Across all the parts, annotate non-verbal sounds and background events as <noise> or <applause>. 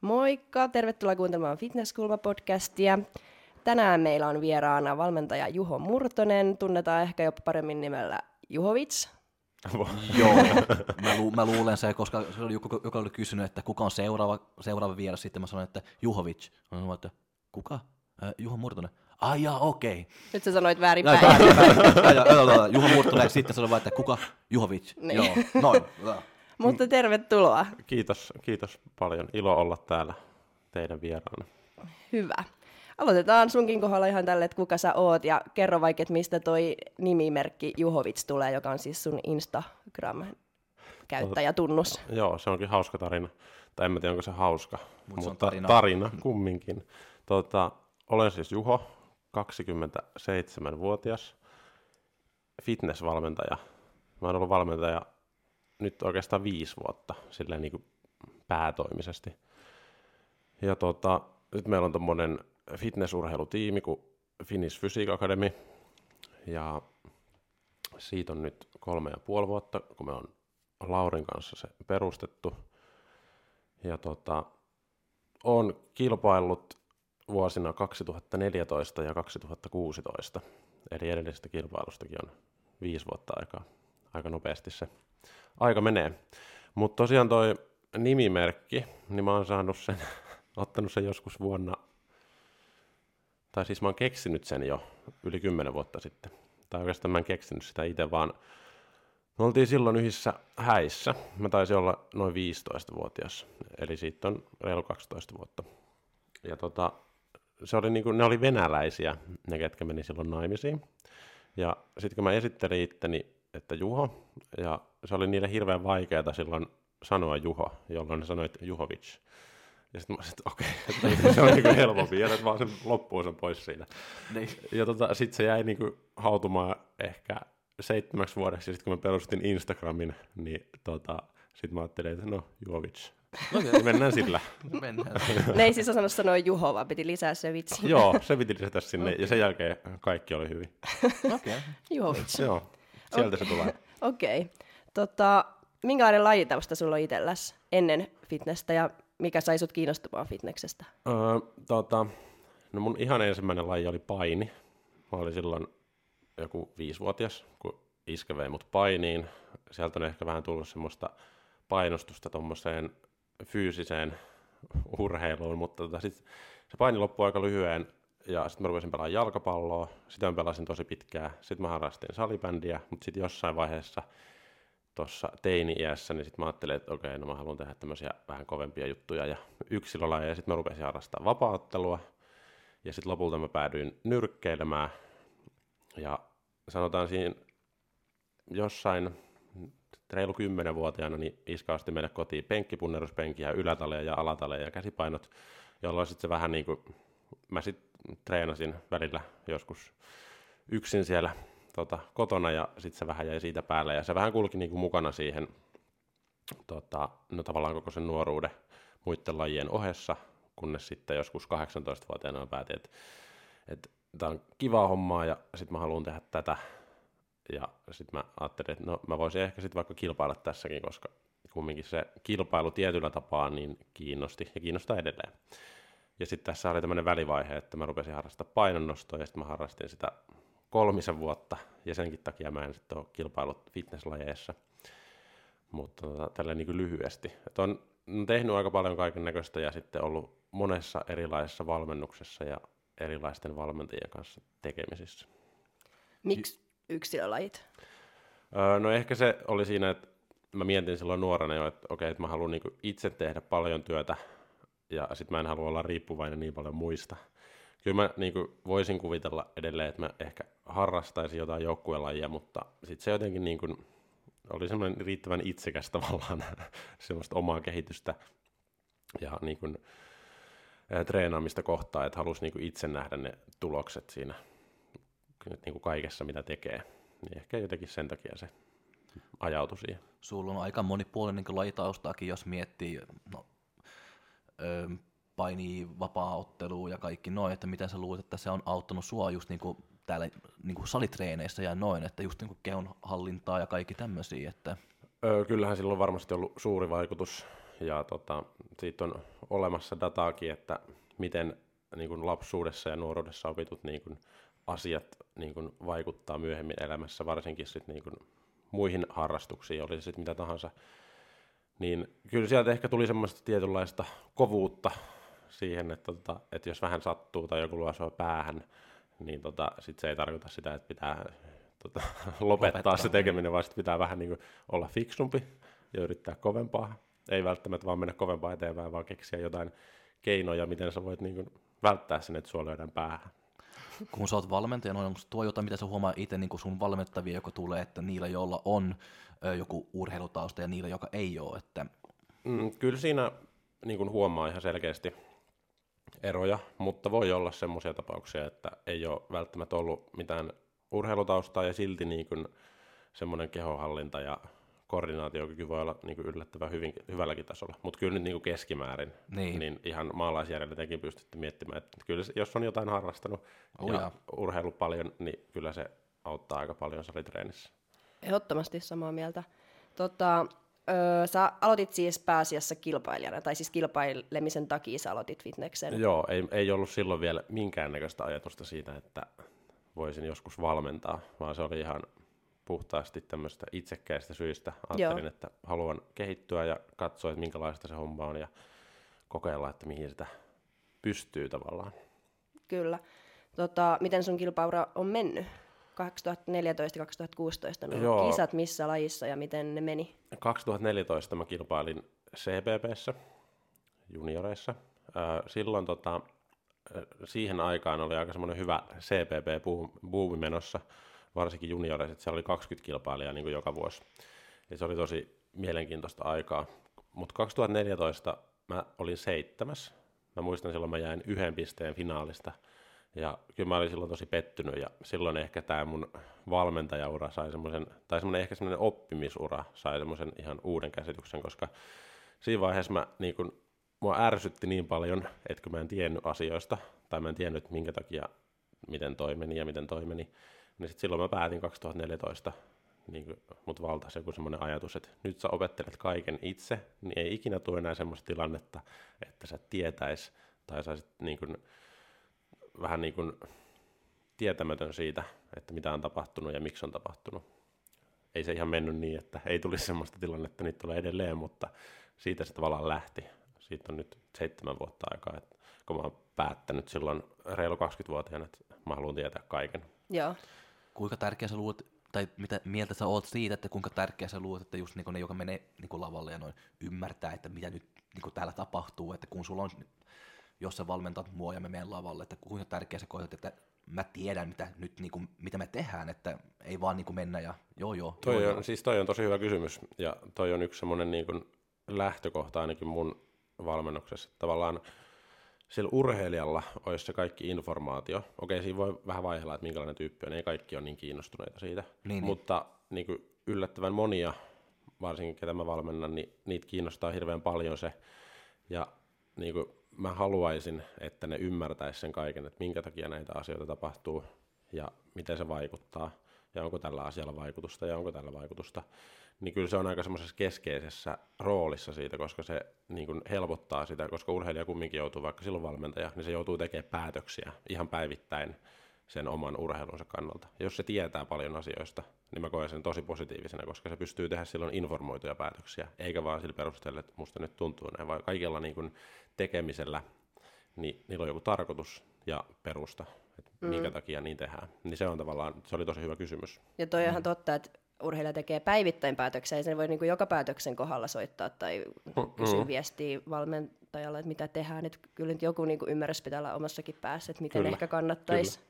Moikka, tervetuloa kuuntelemaan Fitnesskulma-podcastia. Tänään meillä on vieraana valmentaja Juho Murtonen, tunnetaan ehkä jopa paremmin nimellä Juhovits. Joo, mä, lu, mä luulen se, koska se oli joku, joka oli kysynyt, että kuka on seuraava, seuraava vieras. Sitten mä sanoin, että Juhovic. Mä sanoin, että kuka? Äh, Juho Murtonen. Ai jaa, okei. Okay. Nyt sä sanoit väärin Näin, päin. väärin, väärin. Joo, joo, joo, Juho Murtonen. Sitten sanoin vaan, että kuka? Juhovic. Niin. Joo, noin. Mutta tervetuloa. Kiitos, kiitos paljon. Ilo olla täällä teidän vieraana. Hyvä. Aloitetaan sunkin kohdalla ihan tälle, että kuka sä oot ja kerro vaikka, että mistä toi nimimerkki Juhovits tulee, joka on siis sun Instagram-käyttäjätunnus. Joo, se onkin hauska tarina. Tai en mä tiedä, onko se hauska, Mut se on mutta tarina. tarina kumminkin. Tota, olen siis Juho, 27-vuotias fitnessvalmentaja. Mä oon ollut valmentaja nyt oikeastaan viisi vuotta silleen niin kuin päätoimisesti. Ja tota, nyt meillä on tommonen fitnessurheilutiimi kuin Finnish Physique Academy. Ja siitä on nyt kolme ja puoli vuotta, kun me on Laurin kanssa se perustettu. Ja tota, on kilpaillut vuosina 2014 ja 2016. Eli edellisestä kilpailustakin on viisi vuotta aikaa. Aika nopeasti se aika menee. Mutta tosiaan toi nimimerkki, niin mä oon saanut sen, <laughs> ottanut sen joskus vuonna, tai siis mä oon keksinyt sen jo yli kymmenen vuotta sitten. Tai oikeastaan mä en keksinyt sitä itse, vaan me oltiin silloin yhdessä häissä. Mä taisin olla noin 15-vuotias, eli siitä on reilu 12 vuotta. Ja tota, se oli niinku, ne oli venäläisiä, ne ketkä meni silloin naimisiin. Ja sitten kun mä esittelin itteni, että Juho, ja se oli niille hirveän vaikeaa silloin sanoa Juho, jolloin ne sanoi, että Juhovic. Ja sitten mä että okei, että se on niinku helpompi, jätät vaan sen loppuun sen pois siitä. Niin. Ja tota, sitten se jäi niinku hautumaan ehkä seitsemäksi vuodeksi, ja sitten kun mä perustin Instagramin, niin tota, sitten mä ajattelin, että no, Juhovic. Okei, Mennään sillä. mennään. Ne ei siis osannut sanoa Juho, vaan piti lisää se vitsi. Joo, se piti lisätä sinne, ja sen jälkeen kaikki oli hyvin. Okei. Juhovits. Joo, sieltä se tulee. Okei. Okay. Tota, minkälainen lajitausta sulla on itselläs ennen fitnessä ja mikä sai sut kiinnostumaan fitneksestä? Öö, tota, no mun ihan ensimmäinen laji oli paini. Mä olin silloin joku viisivuotias, kun iskä vei mut painiin. Sieltä on ehkä vähän tullut semmoista painostusta tuommoiseen fyysiseen urheiluun, mutta tota, sit se paini loppui aika lyhyen ja sitten mä rupesin pelaamaan jalkapalloa, sitä mä pelasin tosi pitkään, sitten mä harrastin salibändiä, mutta sitten jossain vaiheessa tuossa teini-iässä, niin sitten mä ajattelin, että okei, no mä haluan tehdä tämmöisiä vähän kovempia juttuja ja yksilölajeja, ja sitten mä rupesin harrastaa vapaaottelua, ja sitten lopulta mä päädyin nyrkkeilemään, ja sanotaan siinä jossain reilu kymmenenvuotiaana, niin iskä osti meille kotiin penkkipunneruspenkiä, ylätaleja ja alataleja ja käsipainot, jolloin sitten se vähän niin kuin, mä sitten treenasin välillä joskus yksin siellä tota, kotona ja sitten se vähän jäi siitä päälle ja se vähän kulki niin kuin mukana siihen tota, no tavallaan koko sen nuoruuden muiden lajien ohessa, kunnes sitten joskus 18-vuotiaana mä päätin, että, että tämä on kivaa hommaa ja sitten mä haluan tehdä tätä. Ja sitten mä ajattelin, että no mä voisin ehkä sitten vaikka kilpailla tässäkin, koska kumminkin se kilpailu tietyllä tapaa niin kiinnosti ja kiinnostaa edelleen. Ja sitten tässä oli tämmöinen välivaihe, että mä rupesin harrastaa painonnostoa ja sitten mä harrastin sitä kolmisen vuotta ja senkin takia mä en sitten ole kilpailut fitnesslajeissa. Mutta tota, tällä niin lyhyesti. Et on, on tehnyt aika paljon kaiken näköistä ja sitten ollut monessa erilaisessa valmennuksessa ja erilaisten valmentajien kanssa tekemisissä. Miksi yksilölajit? Öö, no ehkä se oli siinä, että mä mietin silloin nuorena jo, että okei, että mä haluan niinku itse tehdä paljon työtä ja sitten mä en halua olla riippuvainen niin paljon muista. Kyllä mä niinku voisin kuvitella edelleen, että mä ehkä harrastaisin jotain joukkuelajia, mutta sitten se jotenkin niinku oli semmoinen riittävän itsekäs <laughs> tavallaan semmoista omaa kehitystä ja niinku, ää, treenaamista kohtaan, että halusi niinku itse nähdä ne tulokset siinä niinku kaikessa, mitä tekee. Niin ehkä jotenkin sen takia se ajautui siihen. Sulla on aika monipuolinen niin lajitaustaakin, jos miettii. No, ö, painii vapaa-otteluun ja kaikki noin, että miten sä luulet, että se on auttanut sua just niinku täällä niinku salitreeneissä ja noin, että just niinku kehon hallintaa ja kaikki tämmöisiä, että Öö, kyllähän sillä on varmasti ollut suuri vaikutus ja tota, siitä on olemassa dataakin, että miten niin kuin lapsuudessa ja nuoruudessa opitut niin kuin, asiat niin kuin, vaikuttaa myöhemmin elämässä, varsinkin sit, niin kuin, muihin harrastuksiin, oli se sitten mitä tahansa. Niin kyllä sieltä ehkä tuli semmoista tietynlaista kovuutta siihen, että, tota, että jos vähän sattuu tai joku luo sua päähän, niin tota, sit se ei tarkoita sitä, että pitää tota, <laughs> lopettaa, lopettaa se tekeminen, vaan sit pitää vähän niin kuin olla fiksumpi ja yrittää kovempaa. Ei välttämättä vaan mennä kovempaa eteenpäin, vaan keksiä jotain keinoja, miten sä voit niin kuin välttää sen, että sua lyödään päähän. kun sä oot valmentaja, no onko tuo jotain, mitä sä huomaa itse niin sun valmentavia, joka tulee, että niillä, joilla on joku urheilutausta ja niillä, joka ei ole, että Mm, kyllä siinä niin kuin huomaa ihan selkeästi eroja, mutta voi olla semmoisia tapauksia, että ei ole välttämättä ollut mitään urheilutaustaa ja silti niin kuin semmoinen kehohallinta ja koordinaatiokyky voi olla niin kuin yllättävän hyvin, hyvälläkin tasolla. Mutta kyllä nyt niin kuin keskimäärin, Niin. niin ihan maalaisjärjellä tekin pystytte miettimään, että kyllä se, jos on jotain harrastanut Oh ja urheilu paljon, niin kyllä se auttaa aika paljon salitreenissä. Ehdottomasti samaa mieltä. Tota, öö, sä aloitit siis pääasiassa kilpailijana, tai siis kilpailemisen takia sä aloitit fitneksen. Joo, ei, ei ollut silloin vielä minkäännäköistä ajatusta siitä, että voisin joskus valmentaa, vaan se oli ihan puhtaasti tämmöistä itsekkäistä syistä. Ajattelin, Joo. että haluan kehittyä ja katsoa, että minkälaista se homma on ja kokeilla, että mihin sitä pystyy tavallaan. Kyllä. Tota, miten sun kilpaura on mennyt? 2014-2016 nuo Joo. kisat missä lajissa ja miten ne meni? 2014 mä kilpailin CPPssä, junioreissa. Silloin tota, siihen aikaan oli aika semmoinen hyvä CPP-buumi menossa, varsinkin junioreissa, että siellä oli 20 kilpailijaa niin kuin joka vuosi. Ja se oli tosi mielenkiintoista aikaa. Mutta 2014 mä olin seitsemäs. Mä muistan silloin mä jäin yhden pisteen finaalista. Ja kyllä mä olin silloin tosi pettynyt ja silloin ehkä tämä mun valmentajaura sai semmoisen, tai semmoinen ehkä semmoinen oppimisura sai semmoisen ihan uuden käsityksen, koska siinä vaiheessa mä niin kun, mua ärsytti niin paljon, että kun mä en tiennyt asioista, tai mä en tiennyt, minkä takia, miten toi meni ja miten toi meni, niin sit silloin mä päätin 2014, niin kuin mut valtaisi joku semmoinen ajatus, että nyt sä opettelet kaiken itse, niin ei ikinä tule enää semmoista tilannetta, että sä tietäis, tai saisit niin kuin, vähän niin kuin tietämätön siitä, että mitä on tapahtunut ja miksi on tapahtunut. Ei se ihan mennyt niin, että ei tulisi semmoista tilannetta, niitä tulee edelleen, mutta siitä se tavallaan lähti. Siitä on nyt seitsemän vuotta aikaa, että kun mä oon päättänyt silloin reilu 20-vuotiaana, että mä haluan tietää kaiken. Joo. kuinka tärkeä sä luulet, tai mitä mieltä sä oot siitä, että kuinka tärkeä sä luulet, että just niin ne, joka menee niin lavalle ja noin ymmärtää, että mitä nyt niin täällä tapahtuu, että kun sulla on, jos sä valmentat mua ja me menen lavalle, että kuinka tärkeä sä koetat, että mä tiedän, mitä, nyt, niin kuin, mitä me tehdään, että ei vaan niin kuin mennä ja joo joo. Toi joo, on, joo. siis toi on tosi hyvä kysymys, ja toi on yksi semmoinen niin kuin lähtökohta ainakin mun valmennuksessa. että Tavallaan sillä urheilijalla olisi se kaikki informaatio. Okei, siinä voi vähän vaihella, että minkälainen tyyppi on, ei kaikki ole niin kiinnostuneita siitä. niin. Mutta niin kuin yllättävän monia, varsinkin ketä mä valmennan, niin niitä kiinnostaa hirveän paljon se. Ja niin kuin mä haluaisin, että ne ymmärtäisi sen kaiken, että minkä takia näitä asioita tapahtuu ja miten se vaikuttaa ja onko tällä asialla vaikutusta ja onko tällä vaikutusta, niin kyllä se on aika semmoisessa keskeisessä roolissa siitä, koska se niin kuin helpottaa sitä, koska urheilija kumminkin joutuu, vaikka silloin valmentaja, niin se joutuu tekemään päätöksiä ihan päivittäin sen oman urheilunsa kannalta. Ja jos se tietää paljon asioista, niin mä koen sen tosi positiivisena, koska se pystyy tehdä silloin informoituja päätöksiä, eikä vaan sillä perusteella, että musta nyt tuntuu näin, vaan kaikella niin kuin tekemisellä, niin niillä on joku tarkoitus ja perusta, että mm. minkä takia niin tehdään. Niin se on tavallaan, se oli tosi hyvä kysymys. Ja toi on ihan totta, että urheilija tekee päivittäin päätöksiä, ei sen voi niinku joka päätöksen kohdalla soittaa tai kysyä viestiä valmentajalle, että mitä tehdään. Et kyllä nyt joku niinku ymmärrys pitää olla omassakin päässä, että miten Kyllä, ehkä kannattaisi.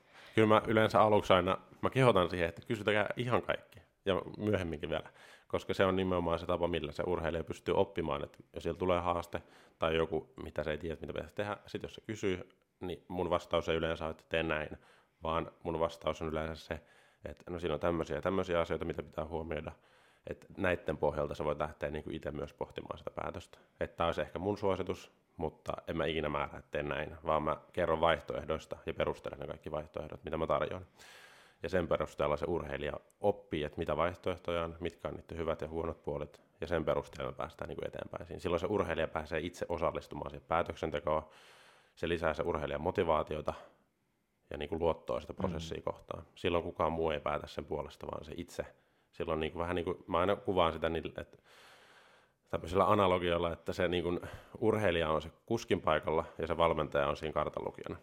Kyllä. Mä yleensä aluksi aina, mä kehotan siihen, että kysytäkää ihan kaikki ja myöhemminkin vielä, koska se on nimenomaan se tapa, millä se urheilija pystyy oppimaan, että jos siellä tulee haaste tai joku, mitä se ei tiedä, mitä pitäisi tehdä, sitten jos se kysyy, niin mun vastaus ei yleensä ole, että tee näin, vaan mun vastaus on yleensä se, että no siinä on tämmöisiä ja tämmöisiä asioita, mitä pitää huomioida, että näiden pohjalta sä voit lähteä niin itse myös pohtimaan sitä päätöstä. Että tämä olisi ehkä mun suositus, mutta en mä ikinä määrä, että teen näin, vaan mä kerron vaihtoehdoista ja perustelen ne kaikki vaihtoehdot, mitä mä tarjoan. Ja sen perusteella se urheilija oppii, että mitä vaihtoehtoja on, mitkä on niiden hyvät ja huonot puolet, ja sen perusteella päästään niin eteenpäin. Siinä. Silloin se urheilija pääsee itse osallistumaan siihen päätöksentekoon, se lisää se urheilijan motivaatiota ja niin kuin luottoa sitä prosessia mm. kohtaan. Silloin kukaan muu ei päätä sen puolesta, vaan se itse. Silloin niin kuin vähän niin kuin, mä aina kuvaan sitä niin, että tämmöisellä analogialla, että se niin kuin urheilija on se kuskin paikalla ja se valmentaja on siinä kartanlukijana.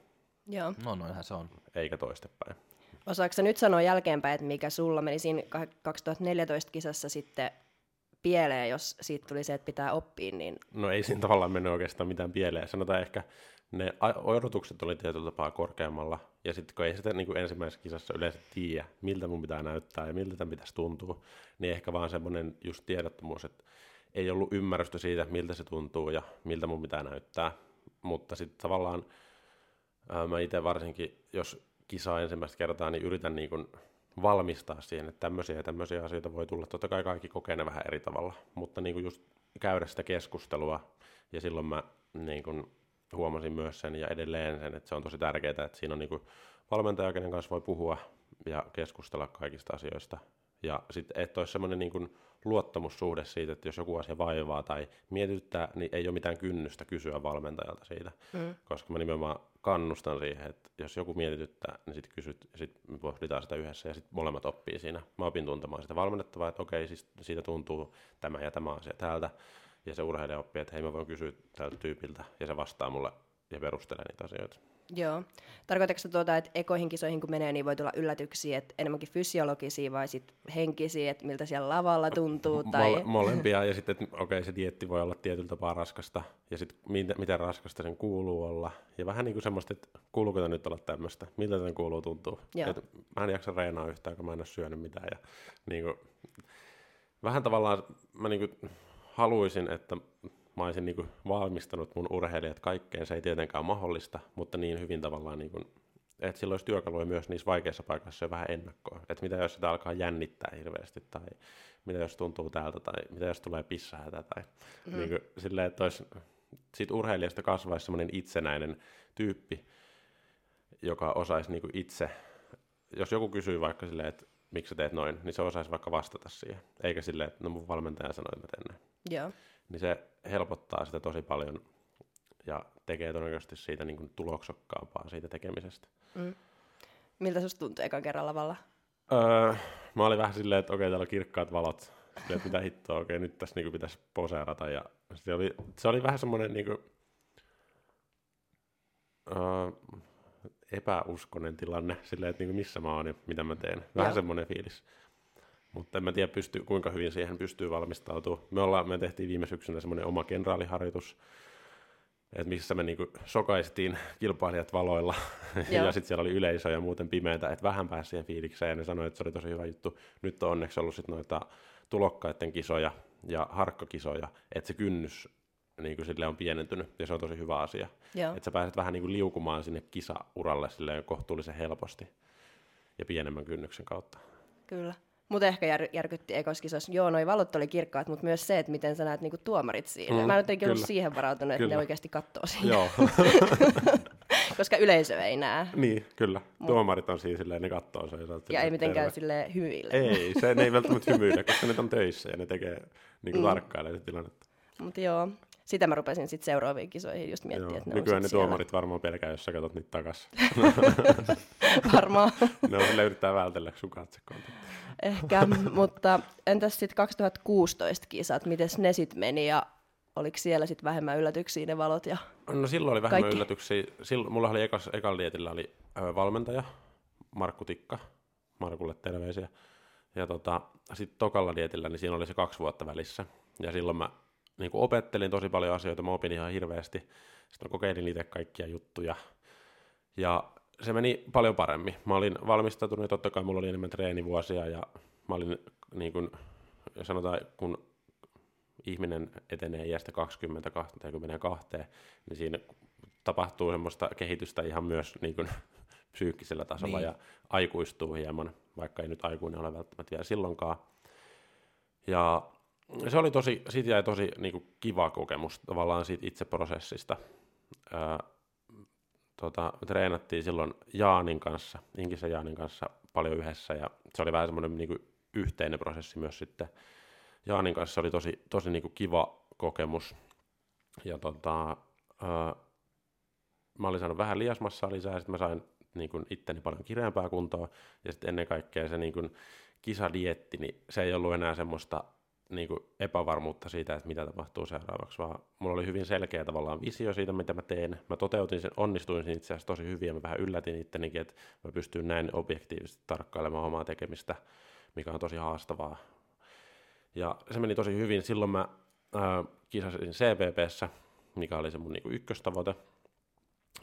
Joo. No noinhan se on. Eikä toistepäin. Osaatko nyt sanoa jälkeenpäin, että mikä sulla meni siinä 2014 kisassa sitten pieleen, jos siitä tuli se, että pitää oppia, niin... No ei siinä tavallaan mennyt oikeastaan mitään pieleen. Sanotaan ehkä, ne odotukset oli tietyllä tapaa korkeammalla, ja sitten kun ei sitä niin kuin ensimmäisessä kisassa yleensä tiedä, miltä mun pitää näyttää ja miltä tämän pitäisi tuntua, niin ehkä vaan semmoinen just tiedottomuus, että ei ollut ymmärrystä siitä, miltä se tuntuu ja miltä mun pitää näyttää. Mutta sitten tavallaan ää, mä itse varsinkin, jos kisaa ensimmäistä kertaa, niin yritän niin kuin valmistaa siihen, että tämmöisiä ja tämmöisiä asioita voi tulla. Totta kai kaikki kokee ne vähän eri tavalla, mutta niin just käydä sitä keskustelua ja silloin mä niin kuin huomasin myös sen ja edelleen sen, että se on tosi tärkeää, että siinä on niin valmentaja, kenen kanssa voi puhua ja keskustella kaikista asioista. Ja sitten, että olisi semmoinen niin luottamussuhde siitä, että jos joku asia vaivaa tai mietityttää, niin ei ole mitään kynnystä kysyä valmentajalta siitä, mm. koska mä nimenomaan kannustan siihen, että jos joku mietityttää, niin sitten kysyt ja sitten pohditaan sitä yhdessä ja sitten molemmat oppii siinä. Mä opin tuntemaan sitä valmennettavaa, että okei, siis siitä tuntuu tämä ja tämä asia täältä ja se urheilija oppii, että hei mä voin kysyä tältä tyypiltä ja se vastaa mulle ja perustelee niitä asioita. Joo. Tarkoitatko se tuota, että ekoihin kisoihin kun menee, niin voi tulla yllätyksiä, että enemmänkin fysiologisia vai sit henkisiä, että miltä siellä lavalla tuntuu? <laughs> Tai... Mole, molempia, ja sitten, että okei, okay, se dietti voi olla tietyllä tapaa raskasta, ja sitten miten, miten raskasta sen kuuluu olla. Ja vähän niin kuin semmoista, että kuuluuko tämä nyt olla tämmöistä, miltä sen kuuluu tuntuu. Et mä en jaksa reenaa yhtään, kun mä en ole syönyt mitään. Ja niin kuin, vähän tavallaan mä niin kuin haluaisin, että mä olisin niin kuin valmistanut mun urheilijat kaikkeen. Se ei tietenkään ole mahdollista, mutta niin hyvin tavallaan, niin kuin, että sillä olisi työkaluja myös niissä vaikeissa paikoissa jo vähän ennakkoa. Että mitä jos sitä alkaa jännittää hirveästi, tai mitä jos tuntuu täältä, tai mitä jos tulee pissahätä, tai mm. niin kuin, silleen, että olisi, siitä urheilijasta kasvaisi semmoinen itsenäinen tyyppi, joka osaisi niin kuin itse, jos joku kysyy vaikka silleen, että miksi sä teet noin, niin se osaisi vaikka vastata siihen. Eikä silleen, että no mun valmentaja sanoi, että mä teen näin. Joo niin se helpottaa sitä tosi paljon ja tekee todennäköisesti siitä niin kuin tuloksokkaampaa siitä tekemisestä. Mm. Miltä susta tuntui ekan kerran lavalla? Öö, mä olin vähän silleen, että okei, täällä on kirkkaat valot. Silleen, että mitä hittoa, okei, nyt tässä niin kuin pitäisi poseerata. Ja se oli, se oli vähän semmoinen niin kuin, öö, epäuskonen tilanne, silleen, että niin kuin missä mä oon ja mitä mä teen. Vähän Joo. semmoinen fiilis. Mutta en mä tiedä, pystyy, kuinka hyvin siihen pystyy valmistautumaan. Me, ollaan, me tehtiin viime syksynä semmoinen oma kenraaliharjoitus, että missä me niinku sokaistiin kilpailijat valoilla <laughs> ja sitten siellä oli yleisö ja muuten pimeätä, että vähän pääsi siihen fiilikseen ja ne sanoi, että se oli tosi hyvä juttu. Nyt on onneksi ollut sit noita tulokkaiden kisoja ja harkkakisoja, että se kynnys niin kuin sille on pienentynyt ja se on tosi hyvä asia. Että sä pääset vähän niin kuin liukumaan sinne kisauralle silleen kohtuullisen helposti ja pienemmän kynnyksen kautta. Kyllä. Mutta ehkä jär, järkytti ekoskisossa. Joo, noi valot oli kirkkaat, mutta myös se, että miten sä näet niinku tuomarit siinä. Mm, mä en jotenkin ollut siihen varautunut, että kyllä. ne oikeasti katsoo siinä. Joo. <laughs> Koska yleisö ei näe. Niin, kyllä. Tuomarit on siinä silleen, ne katsoo sen. Ja ei mitenkään sille hymyille. Ei, se ne ei välttämättä hymyile, koska ne on töissä ja ne tekee niinku mm. tarkkailee tilannetta. Mutta joo, sitä mä rupesin sitten seuraaviin kisoihin just miettimään. Että ne Nykyään ne siellä. tuomarit varmaan pelkää, jos sä katsot niitä takas. <laughs> varmaan. <laughs> ne on yrittää vältellä sun katsekontaktia. Ehkä, mutta entäs sitten 2016 kisat, miten ne sitten meni ja oliko siellä sitten vähemmän yllätyksiä ne valot? Ja no silloin oli vähemmän kaikki. yllätyksiä. Silloin, mulla oli ekas, ekalla lietillä oli ö, valmentaja, Markku Tikka, Markulle terveisiä. Ja tota, sitten tokalla lietillä, niin siinä oli se kaksi vuotta välissä. Ja silloin mä niin opettelin tosi paljon asioita, mä opin ihan hirveästi. Sitten mä kokeilin itse kaikkia juttuja. Ja se meni paljon paremmin. Mä olin valmistautunut ja totta kai mulla oli enemmän treenivuosia ja mä olin niin kuin, sanotaan, kun ihminen etenee iästä 20 22, niin siinä tapahtuu semmoista kehitystä ihan myös niin kuin, <laughs> psyykkisellä tasolla niin. ja aikuistuu hieman, vaikka ei nyt aikuinen ole välttämättä vielä silloinkaan. Ja se oli tosi, siitä jäi tosi niin kuin kiva kokemus tavallaan siitä itse prosessista. Ää, tota, treenattiin silloin Jaanin kanssa, Inkisen Jaanin kanssa paljon yhdessä ja se oli vähän semmoinen niin kuin yhteinen prosessi myös sitten. Jaanin kanssa oli tosi, tosi niin kuin kiva kokemus. Ja tota, ää, mä olin saanut vähän liasmassaa lisää sitten mä sain niin kuin itteni paljon kireämpää kuntoa ja sitten ennen kaikkea se niin kuin kisadietti, niin se ei ollut enää semmoista niin kuin epävarmuutta siitä, että mitä tapahtuu seuraavaksi, vaan mulla oli hyvin selkeä tavallaan visio siitä, mitä mä teen. Mä toteutin sen, onnistuin sen itse asiassa tosi hyvin ja mä vähän yllätin ittenikin, että mä pystyn näin objektiivisesti tarkkailemaan omaa tekemistä, mikä on tosi haastavaa. Ja se meni tosi hyvin. Silloin mä ää, kisasin CPPssä, mikä oli se mun niin kuin ykköstavoite.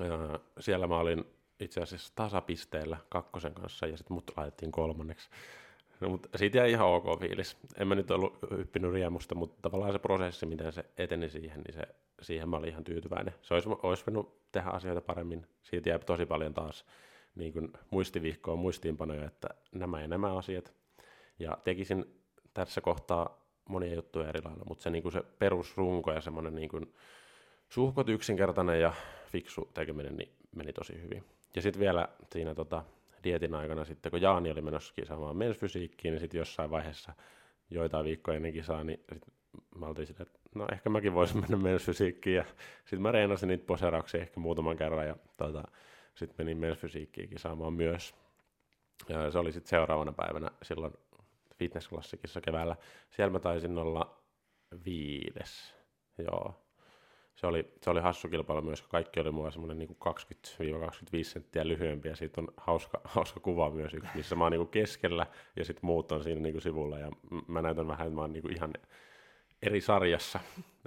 Ää, siellä mä olin itse asiassa tasapisteellä kakkosen kanssa ja sitten mut laitettiin kolmanneksi. No, mutta siitä jäi ihan ok fiilis. En mä nyt ollut hyppinyt riemusta, mutta tavallaan se prosessi, miten se eteni siihen, niin se, siihen mä olin ihan tyytyväinen. Se olisi, olisi voinut tehdä asioita paremmin. Siitä jäi tosi paljon taas niin kuin muistivihkoon, muistiinpanoja, että nämä ja nämä asiat. Ja tekisin tässä kohtaa monia juttuja eri lailla, mutta se, niin kuin se perusrunko ja semmoinen niin kuin suhkot yksinkertainen ja fiksu tekeminen niin meni tosi hyvin. Ja sitten vielä siinä tota, dietin aikana sitten, kun Jaani oli menossa kisaamaan mensfysiikkiin, niin sitten jossain vaiheessa joitain viikkoja ennen kisaa, niin sit mä oltiin silleen, että no ehkä mäkin voisin mennä mensfysiikkiin. Ja sitten mä reenasin niitä poserauksia ehkä muutaman kerran ja tota, sitten menin mensfysiikkiin kisaamaan myös. Ja se oli sitten seuraavana päivänä silloin fitnessklassikissa keväällä. Siellä mä taisin olla viides. Joo, se oli, se oli hassu kilpailu myös, kun kaikki oli mua semmoinen niin 20-25 senttiä lyhyempi, ja siitä on hauska, <laughs> hauska kuva myös yksi, missä mä oon niin keskellä, ja sitten muut on siinä niin sivulla, ja mä näytän vähän, että mä oon niin ihan eri sarjassa.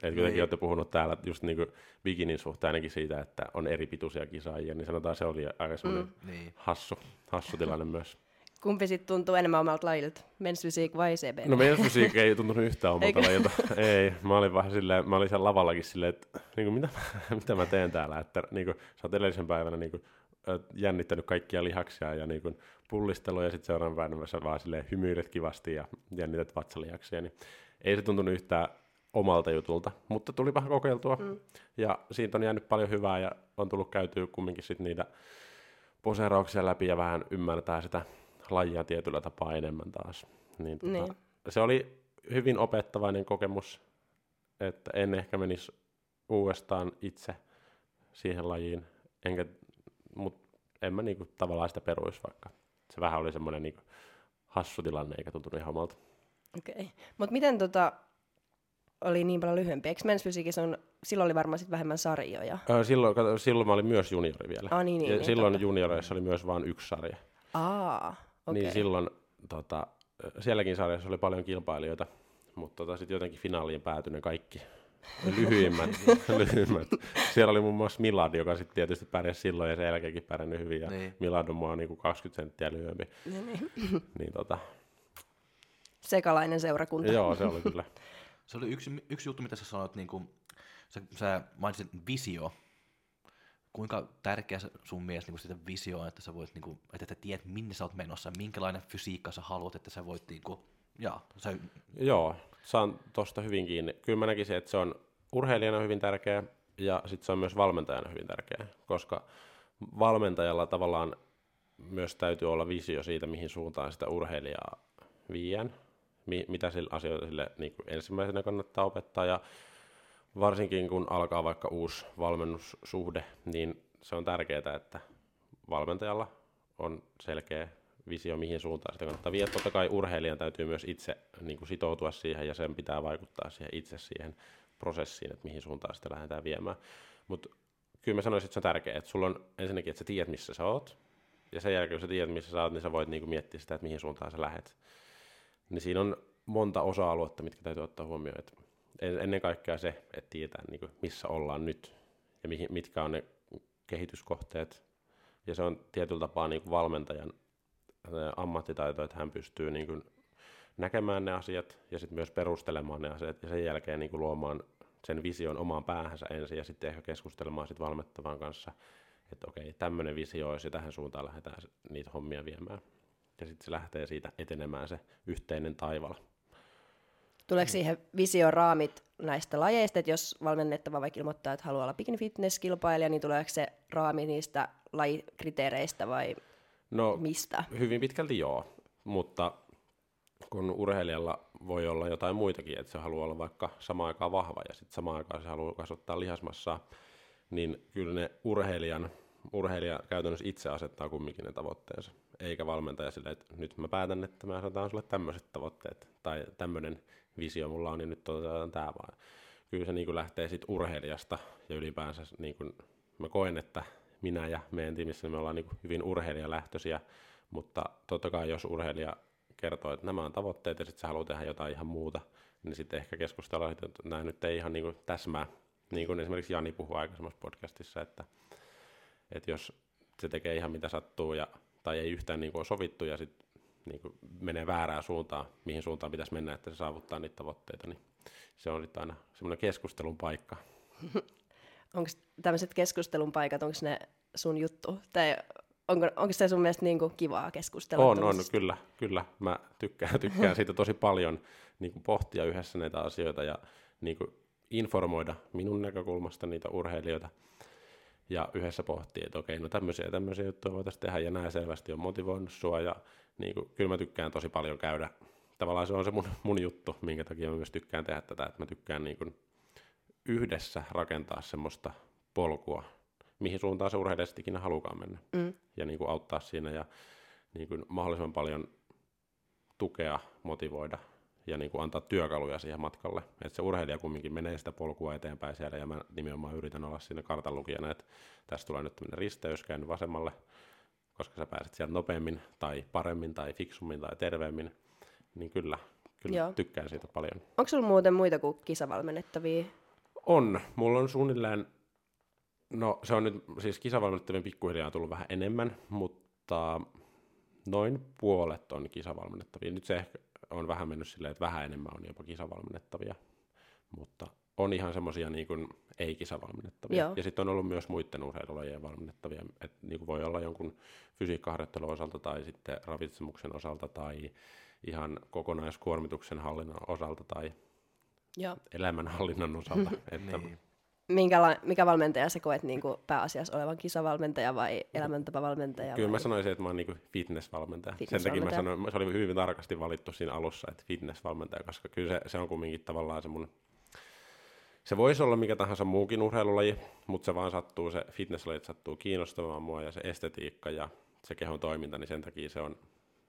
Että kuitenkin olette puhunut täällä just niin kuin bikinin suhteen ainakin siitä, että on eri pituisia kisaajia, niin sanotaan se oli aika semmoinen mm. Niin. hassu, hassu tilanne myös. Kumpi sitten tuntuu enemmän omalta lajilta, mensfysiik vai CB? No mensfysiik ei tuntunut yhtään omalta lajilta. ei, mä olin vähän silleen, mä olin siellä lavallakin silleen, että niin kuin, mitä, <laughs> mitä mä teen täällä, että niin kuin, sä oot edellisen päivänä niin kuin, jännittänyt kaikkia lihaksia ja niin kuin, pullistelua ja sitten seuraavan päivänä sä vaan silleen hymyilet kivasti ja jännität vatsalihaksia, niin ei se tuntunut yhtään omalta jutulta, mutta tuli vähän kokeiltua mm. ja siitä on jäänyt paljon hyvää ja on tullut käytyä kumminkin sit niitä poseerauksia läpi ja vähän ymmärtää sitä lajia tietyllä tapaa enemmän taas. Niin, tota, niin. Se oli hyvin opettavainen kokemus, että en ehkä menisi uudestaan itse siihen lajiin, enkä, mutta en mä niinku tavallaan sitä peruisi vaikka. Se vähän oli semmoinen niinku hassu tilanne, eikä tuntunut ihan omalta. Okei, okay. mutta miten tota, oli niin paljon lyhyempi? Eikö mensfysiikissä on, silloin oli varmaan sit vähemmän sarjoja? Öö, silloin, kato, silloin mä olin myös juniori vielä. Ah, niin, niin, ja niin, silloin totta. junioreissa oli myös vain yksi sarja. Aa, Okay. Niin silloin tota, sielläkin sarjassa oli paljon kilpailijoita, mutta tota, sitten jotenkin finaaliin päätyi ne kaikki <laughs> lyhyimmät, lyhyimmät. Siellä oli muun muassa Milad, joka sitten tietysti pärjäsi silloin ja sen jälkeenkin pärjännyt hyvin. Ja niin. Milad on mua niinku 20 senttiä lyhyempi. Niin, niin. <laughs> niin, tota... Sekalainen seurakunta. Joo, se oli kyllä. <laughs> se oli yksi, yksi juttu, mitä sä sanoit, niin kuin, sä, sä mainitsit visio, kuinka tärkeä sun mielestä niin sitä visio että sä voit, niin kuin, että sä tiedät, minne sä oot menossa, minkälainen fysiikka sä haluat, että sä voit, niin kuin, ja, sä... Joo, saan tosta hyvin kiinni. Kyllä mä näkisin, että se on urheilijana hyvin tärkeä, ja sitten se on myös valmentajana hyvin tärkeä, koska valmentajalla tavallaan myös täytyy olla visio siitä, mihin suuntaan sitä urheilijaa viiän, mi- mitä sille asioita sille niin ensimmäisenä kannattaa opettaa, ja varsinkin kun alkaa vaikka uusi valmennussuhde, niin se on tärkeää, että valmentajalla on selkeä visio, mihin suuntaan sitä kannattaa viedä. Totta kai urheilijan täytyy myös itse niin kuin sitoutua siihen ja sen pitää vaikuttaa siihen itse siihen prosessiin, että mihin suuntaan sitä lähdetään viemään. Mutta kyllä mä sanoisin, että se on tärkeää, että sulla on ensinnäkin, että sä tiedät, missä sä oot, ja sen jälkeen, kun sä tiedät, missä sä oot, niin sä voit niin kuin miettiä sitä, että mihin suuntaan sä lähet. Niin siinä on monta osa-aluetta, mitkä täytyy ottaa huomioon. Että ennen kaikkea se, että tietää niin kuin, missä ollaan nyt ja mihin, mitkä on ne kehityskohteet. Ja se on tietyllä tapaa niin kuin valmentajan ammattitaito, että hän pystyy niin kuin, näkemään ne asiat ja sitten myös perustelemaan ne asiat ja sen jälkeen niin kuin, luomaan sen vision omaan päähänsä ensin ja sitten ehkä keskustelemaan sit valmettavan kanssa, että okei, tämmöinen visio olisi ja tähän suuntaan lähdetään niitä hommia viemään. Ja sitten se lähtee siitä etenemään se yhteinen taival. Tuleeko siihen visioraamit näistä lajeista, että jos valmennettava vaikka ilmoittaa, että haluaa olla bikini fitness-kilpailija, niin tuleeko se raami niistä lajikriteereistä vai No mistä? hyvin pitkälti joo, mutta kun urheilijalla voi olla jotain muitakin, että se haluaa olla vaikka samaan aikaan vahva ja sitten samaan aikaan se haluaa kasvattaa lihasmassaa, niin kyllä ne urheilijan, urheilija käytännössä itse asettaa kumminkin ne tavoitteensa, eikä valmentaja sille, että nyt mä päätän, että mä asetan sulle tämmöiset tavoitteet tai tämmöinen visio mulla on, niin nyt toteutetaan tämä vaan. Kyllä se niin kuin lähtee siitä urheilijasta ja ylipäänsä niin kuin mä koen, että minä ja meidän tiimissä me ollaan niin kuin hyvin urheilijalähtöisiä, mutta totta kai jos urheilija kertoo, että nämä on tavoitteet ja sitten se haluaa tehdä jotain ihan muuta, niin sitten ehkä keskustellaan, että nämä nyt ei ihan niin kuin täsmää, niin kuin esimerkiksi Jani puhui aikaisemmassa podcastissa, että, että jos se tekee ihan mitä sattuu ja, tai ei yhtään niin kuin ole sovittu ja sitten niin kuin menee väärään suuntaan, mihin suuntaan pitäisi mennä, että se saavuttaa niitä tavoitteita, niin se on sitten aina semmoinen keskustelun paikka. <laughs> Onko tämmöiset keskustelun paikat, onko ne sun juttu? Tai onko, onko se sun mielestä niin kuin kivaa keskustella? On, on, kyllä, kyllä. Mä tykkään, tykkään siitä tosi paljon niin kuin pohtia yhdessä näitä asioita ja niin kuin informoida minun näkökulmasta niitä urheilijoita ja yhdessä pohtia, että okei, no tämmöisiä tämmöisiä juttuja voitaisiin tehdä ja nämä selvästi on motivoinut sua ja niin kuin, kyllä mä tykkään tosi paljon käydä. Tavallaan se on se mun, mun juttu, minkä takia mä myös tykkään tehdä tätä, että mä tykkään niin kuin yhdessä rakentaa semmoista polkua, mihin suuntaan se urheilija ikinä halukaan mennä Mm. ja niin kuin auttaa siinä ja niin kuin mahdollisimman paljon tukea, motivoida ja niin kuin antaa työkaluja siihen matkalle. Että se urheilija kumminkin menee sitä polkua eteenpäin siellä ja mä nimenomaan yritän olla siinä kartanlukijana, että tässä tulee nyt tämmöinen risteys, käänny vasemmalle, koska sä pääset sieltä nopeammin tai paremmin tai fiksummin tai terveemmin, niin kyllä, kyllä Joo. tykkään siitä paljon. Onko sulla muuten muita kuin kisavalmennettavia? On. Mulla on suunnilleen, no se on nyt siis kisavalmennettavien pikkuhiljaa tullut vähän enemmän, mutta noin puolet on kisavalmennettavia. Nyt se ehkä on vähän mennyt silleen, että vähän enemmän on jopa kisavalmennettavia, mutta on ihan semmoisia niin kuin ei-kisavalmennettavia. Joo. Ja sitten on ollut myös muiden urheilulajien valmennettavia, että niin kuin voi olla jonkun fysiikkaharjoittelun osalta tai sitten ravitsemuksen osalta tai ihan kokonaiskuormituksen hallinnan osalta tai Joo. elämänhallinnan osalta. <laughs> että Niin. Minkäla- mikä valmentaja sä koet niin kuin pääasiassa olevan kisavalmentaja vai elämäntapavalmentaja? Kyllä vai? mä sanoisin, että mä oon niinku fitnessvalmentaja. Sen takia mä Fitnessvalmentaja. sanoin, se oli hyvin tarkasti valittu siinä alussa, että fitnessvalmentaja, koska kyllä se, se on kumminkin tavallaan se mun... Se voisi olla mikä tahansa muukin urheilulaji, mutta se vaan sattuu, se fitnesslaji sattuu kiinnostamaan mua ja se estetiikka ja se kehon toiminta, niin sen takia se on...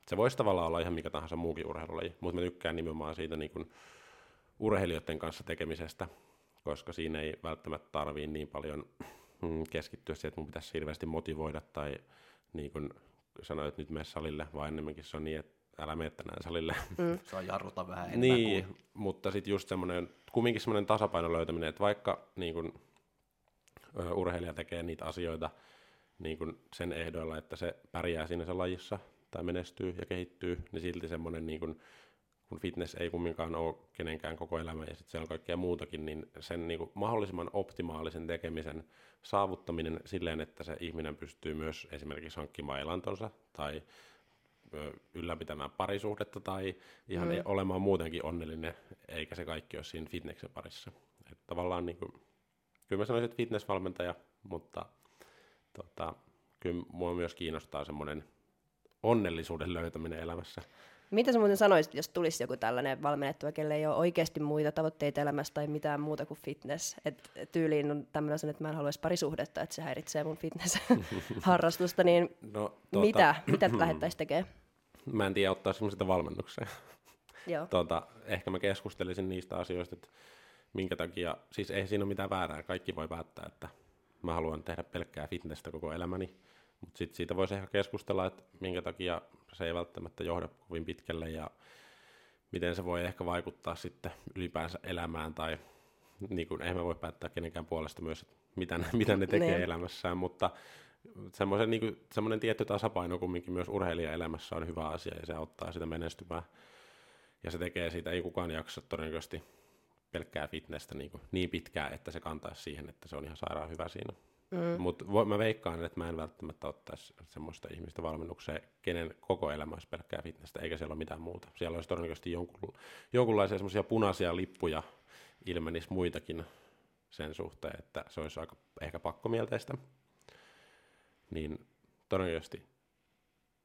Se voisi tavallaan olla ihan mikä tahansa muukin urheilulaji, mutta mä tykkään nimenomaan siitä niin kuin urheilijoiden kanssa tekemisestä, koska siinä ei välttämättä tarvii niin paljon mm, keskittyä siihen, että mun pitäisi hirveästi motivoida tai niin kuin sanoit, nyt mene salille, vaan enemmänkin se on niin, että älä mene tänään salille. Mm. Saa jarruta vähän enemmän niin, kuin... mutta sitten just semmoinen, kumminkin semmoinen tasapainon löytäminen, että vaikka niin kuin, ö, urheilija tekee niitä asioita niin kuin sen ehdoilla, että se pärjää siinä se lajissa tai menestyy ja kehittyy, niin silti semmoinen niin kuin, kun fitness ei kumminkaan ole kenenkään koko elämä ja sitten siellä on kaikkea muutakin, niin sen niin kuin mahdollisimman optimaalisen tekemisen saavuttaminen silleen, että se ihminen pystyy myös esimerkiksi hankkimaan elantonsa tai ylläpitämään parisuhdetta tai ihan Mm. mm. olemaan muutenkin onnellinen, eikä se kaikki ole siinä fitneksen parissa. Että tavallaan niin kuin, kyllä mä sanoisin, että fitnessvalmentaja, mutta tota, kyllä mua myös kiinnostaa semmoinen onnellisuuden löytäminen elämässä. Mitä sä muuten sanoisit, jos tulisi joku tällainen valmennettava, kelle ei ole oikeasti muita tavoitteita elämässä tai mitään muuta kuin fitness? Et tyyliin on tämmöinen, että mä en haluaisi parisuhdetta, että se häiritsee mun fitness-harrastusta, niin No, mitä, mitä lähettäisiin tekemään? Mä en tiedä, ottaisimme sitä valmennukseen. Joo. <laughs> tota, ehkä mä keskustelisin niistä asioista, että minkä takia, siis ei siinä ole mitään väärää, kaikki voi päättää, että mä haluan tehdä pelkkää fitnessä koko elämäni, mutta sitten siitä voisi ehkä keskustella, että minkä takia se ei välttämättä johda kovin pitkälle ja miten se voi ehkä vaikuttaa sitten ylipäänsä elämään tai niin kuin, eihän mä voi päättää kenenkään puolesta myös, että mitä, ne- mitä ne tekee Niin. elämässään, mutta semmoisen, niin kuin, semmoinen tietty tasapaino kumminkin myös urheilijaelämässä on hyvä asia ja se auttaa sitä menestymään. Ja se tekee siitä, ei kukaan jaksa todennäköisesti pelkkää fitnessä niin, kuin, niin pitkään, että se kantaisi siihen, että se on ihan sairaan hyvä siinä. Mm. Mutta mä veikkaan, että mä en välttämättä ottaisi semmoista ihmistä valmennukseen, kenen koko elämä olisi pelkkää fitnessä, eikä siellä ole mitään muuta. Siellä olisi todennäköisesti jonkun, jonkunlaisia semmoisia punaisia lippuja ilmenisi muitakin sen suhteen, että se olisi aika ehkä pakkomielteistä. Niin todennäköisesti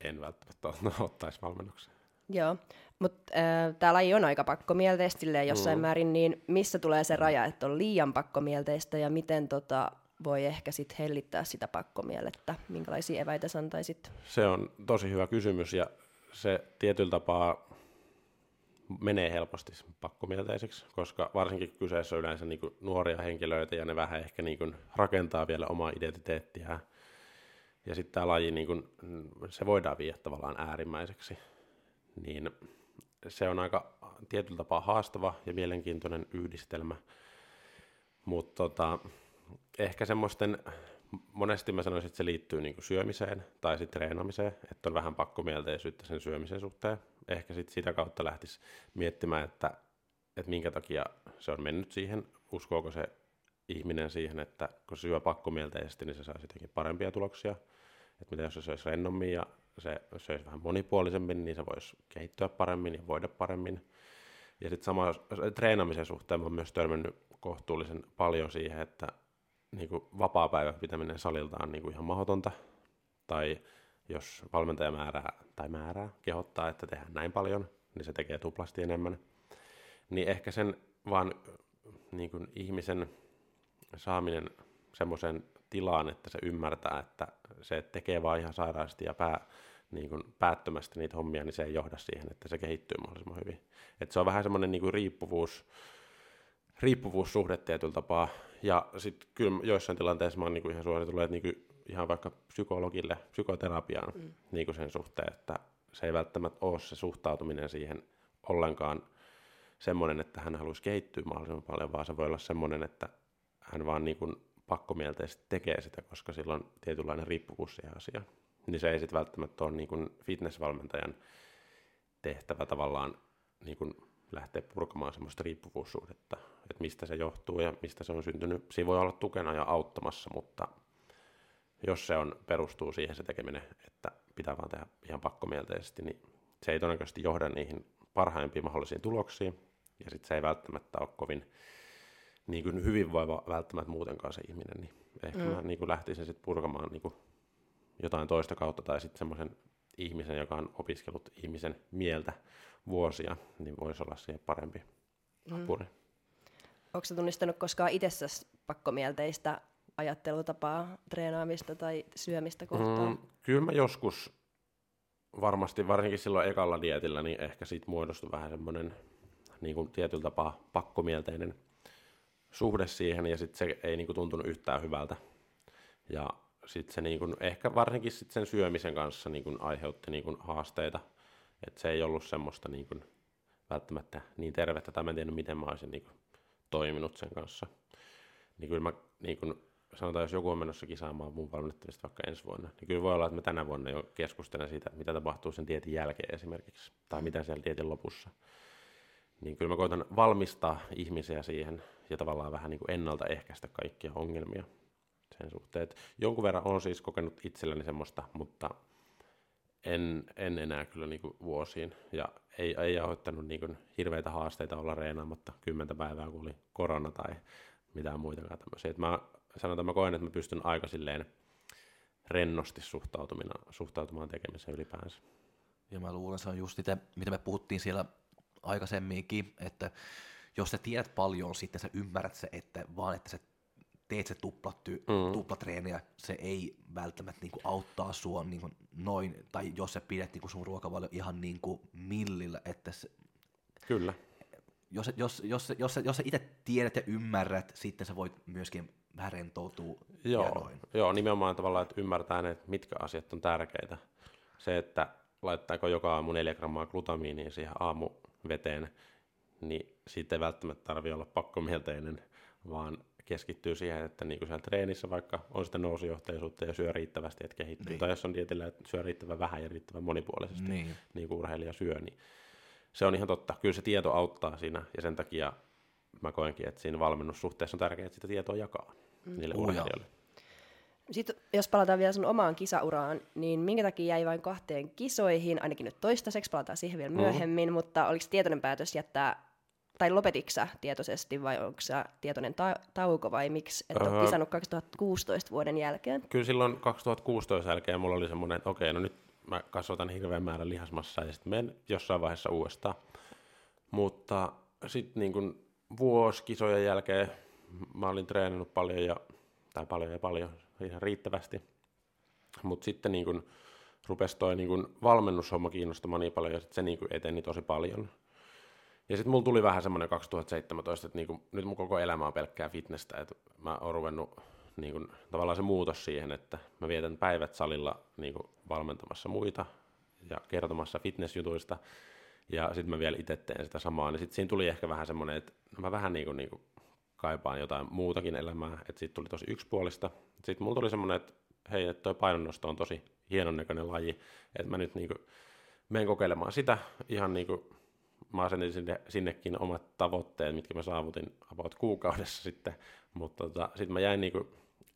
en välttämättä ottaisi valmennukseen. Joo, mutta äh, tämä laji on aika pakkomielteistä jossain mm. määrin, niin missä tulee se raja, että on liian pakkomielteistä ja miten tota, voi ehkä sitten hellittää sitä pakkomielettä? Minkälaisia eväitä sä antaisit? Se on tosi hyvä kysymys ja se tietyllä tapaa menee helposti pakkomielteiseksi, koska varsinkin kyseessä on yleensä niin nuoria henkilöitä ja ne vähän ehkä niin rakentaa vielä omaa identiteettiä. Ja sitten tämä laji, niin kuin, se voidaan viedä tavallaan äärimmäiseksi. Niin se on aika tietyllä tapaa haastava ja mielenkiintoinen yhdistelmä. Mutta tota, ehkä semmoisten, monesti mä sanoisin, että se liittyy niin syömiseen tai sitten treenaamiseen, että on vähän pakkomielteisyyttä sen syömisen suhteen. Ehkä sitten sitä kautta lähtisi miettimään, että, että minkä takia se on mennyt siihen, uskooko se ihminen siihen, että kun syö pakkomielteisesti, niin se saa sittenkin parempia tuloksia. Että mitä jos se söisi rennommin ja se söisi vähän monipuolisemmin, niin se voisi kehittyä paremmin ja voida paremmin. Ja sitten sama treenaamisen suhteen mä oon myös törmännyt kohtuullisen paljon siihen, että niin vapaa-päivän pitäminen salilta on niin ihan mahdotonta. Tai jos valmentaja määrää, tai määrää, kehottaa, että tehdään näin paljon, niin se tekee tuplasti enemmän. Niin ehkä sen vaan niin ihmisen saaminen semmoiseen tilaan, että se ymmärtää, että se tekee vaan ihan sairaasti ja pää, niin kuin päättömästi niitä hommia, niin se ei johda siihen, että se kehittyy mahdollisimman hyvin. Et se on vähän semmoinen niin kuin riippuvuus, riippuvuussuhde tietyllä tapaa. Ja sitten kyllä joissain tilanteissa mä oon niin kuin ihan suositellut, että niin kuin ihan vaikka psykologille, psykoterapiaan mm. niin kuin sen suhteen, että se ei välttämättä ole se suhtautuminen siihen ollenkaan semmoinen, että hän haluaisi kehittyä mahdollisimman paljon, vaan se voi olla semmoinen, että hän vaan niin kuin pakkomielteisesti tekee sitä, koska sillä on tietynlainen riippuvuus siihen asiaan. Niin se ei sitten välttämättä ole niin kuin fitnessvalmentajan tehtävä tavallaan niin kuin lähteä purkamaan semmoista riippuvuussuhdetta, että mistä se johtuu ja mistä se on syntynyt. Siinä voi olla tukena ja auttamassa, mutta jos se on, perustuu siihen se tekeminen, että pitää vaan tehdä ihan pakkomielteisesti, niin se ei todennäköisesti johda niihin parhaimpiin mahdollisiin tuloksiin, ja sitten se ei välttämättä ole kovin niin kuin hyvinvoiva välttämättä muutenkaan se ihminen, niin ehkä mm. mä niin kuin lähtisin sitten purkamaan niin kuin jotain toista kautta, tai sitten semmoisen ihmisen, joka on opiskellut ihmisen mieltä vuosia, niin voisi olla siihen parempi mm. apuri. Onko se tunnistanut koskaan itsessä pakkomielteistä ajattelutapaa, treenaamista tai syömistä kohtaan? Mm, kyllä mä joskus varmasti, varsinkin silloin ekalla dietillä, niin ehkä siitä muodostui vähän semmoinen niin kuin tietyllä tapaa pakkomielteinen suhde siihen, ja sitten se ei niin kuin tuntunut yhtään hyvältä. Ja sitten se niin kuin, ehkä varsinkin sit sen syömisen kanssa niin kuin aiheutti niin kuin haasteita, että se ei ollut semmoista niin kuin välttämättä niin tervettä, tai mä en tiedä miten mä olisin niin kuin toiminut sen kanssa. Niin kyllä mä niin kuin, sanotaan, jos joku on menossa kisaamaan mun valmennettavista vaikka ensi vuonna, niin kyllä voi olla, että mä tänä vuonna jo keskustelen siitä, mitä tapahtuu sen dietin jälkeen esimerkiksi, tai mitä siellä dietin lopussa. Niin kyllä mä koitan valmistaa ihmisiä siihen ja tavallaan vähän niin kuin ennaltaehkäistä kaikkia ongelmia sen suhteen. Että jonkun verran on siis kokenut itselläni semmoista, mutta en, en enää kyllä niin kuin vuosiin. Ja ei, ei aiheuttanut niin kuin hirveitä haasteita olla reenaamatta kymmentä päivää, kun oli korona tai mitään muitakaan tämmöisiä. Että mä sanotaan, mä koen, että mä pystyn aika silleen rennosti suhtautumaan tekemiseen ylipäänsä. Ja mä luulen, se on just sitä, mitä me puhuttiin siellä aikaisemminkin, että jos sä tiedät paljon, sitten sä ymmärrät se, että vaan että sä teet se tuplatty, mm. tuplatreeniä, se ei välttämättä niin kuin auttaa sua niin kuin noin, tai jos sä pidät niin kuin sun ruokavalio ihan niin kuin millillä, että se, Kyllä. Jos, jos, jos, jos, jos sä itse tiedät ja ymmärrät, sitten sä voit myöskin vähän rentoutua joo, ja noin. Joo, nimenomaan tavallaan, että ymmärtää ne, mitkä asiat on tärkeitä. Se, että laittaako joka aamu neljä grammaa glutamiinia siihen aamuveteen, niin siitä ei välttämättä tarvitse olla pakkomielteinen, vaan keskittyy siihen, että niin kuin siellä treenissä vaikka on sitä nousujohteisuutta ja syö riittävästi, että kehittyy. Niin. Tai jos on dietillä, että syö riittävän vähän ja riittävän monipuolisesti, niin. niin kuin urheilija syö, niin se on ihan totta. Kyllä se tieto auttaa siinä ja sen takia mä koenkin, että siinä valmennussuhteessa on tärkeää, että sitä tietoa jakaa mm. niille uh, urheilijoille. Sitten jos palataan vielä sun omaan kisauraan, niin minkä takia jäi vain kahteen kisoihin, ainakin nyt toistaiseksi, palataan siihen vielä myöhemmin, mm. mutta oliko tietoinen päätös jättää, tai lopetitko sä tietoisesti vai onko se tietoinen ta- tauko vai miksi et ole Öö. kisannut 2016 vuoden jälkeen? Kyllä silloin 2016 jälkeen mulla oli semmoinen, että okei, no nyt mä kasvatan hirveän määrän lihasmassaa ja sitten menen jossain vaiheessa uudestaan. Mutta sitten niin kuin vuosi kisojen jälkeen mä olin treenannut paljon ja, tai paljon ja paljon, ihan riittävästi. Mutta sitten niin kuin rupesi toi niin kuin valmennushomma kiinnostamaan niin paljon ja sit se niin kuin eteni tosi paljon. Ja sitten mulla tuli vähän semmoinen 2017, että niinku, nyt mun koko elämä on pelkkää fitnessä, että mä oon ruvennut niinku, tavallaan se muutos siihen, että mä vietän päivät salilla niinku, valmentamassa muita ja kertomassa fitnessjutuista, ja sitten mä vielä itse teen sitä samaa, niin sitten siinä tuli ehkä vähän semmoinen, että mä vähän niinku, niinku, kaipaan jotain muutakin elämää, että siitä tuli tosi yksipuolista. Sitten mulla tuli semmoinen, että hei, että toi painonnosto on tosi hienon näköinen laji, että mä nyt niinku, menen kokeilemaan sitä ihan niinku, mä asetin sinne, sinnekin omat tavoitteet, mitkä mä saavutin about kuukaudessa sitten, mutta tota, sitten mä jäin niinku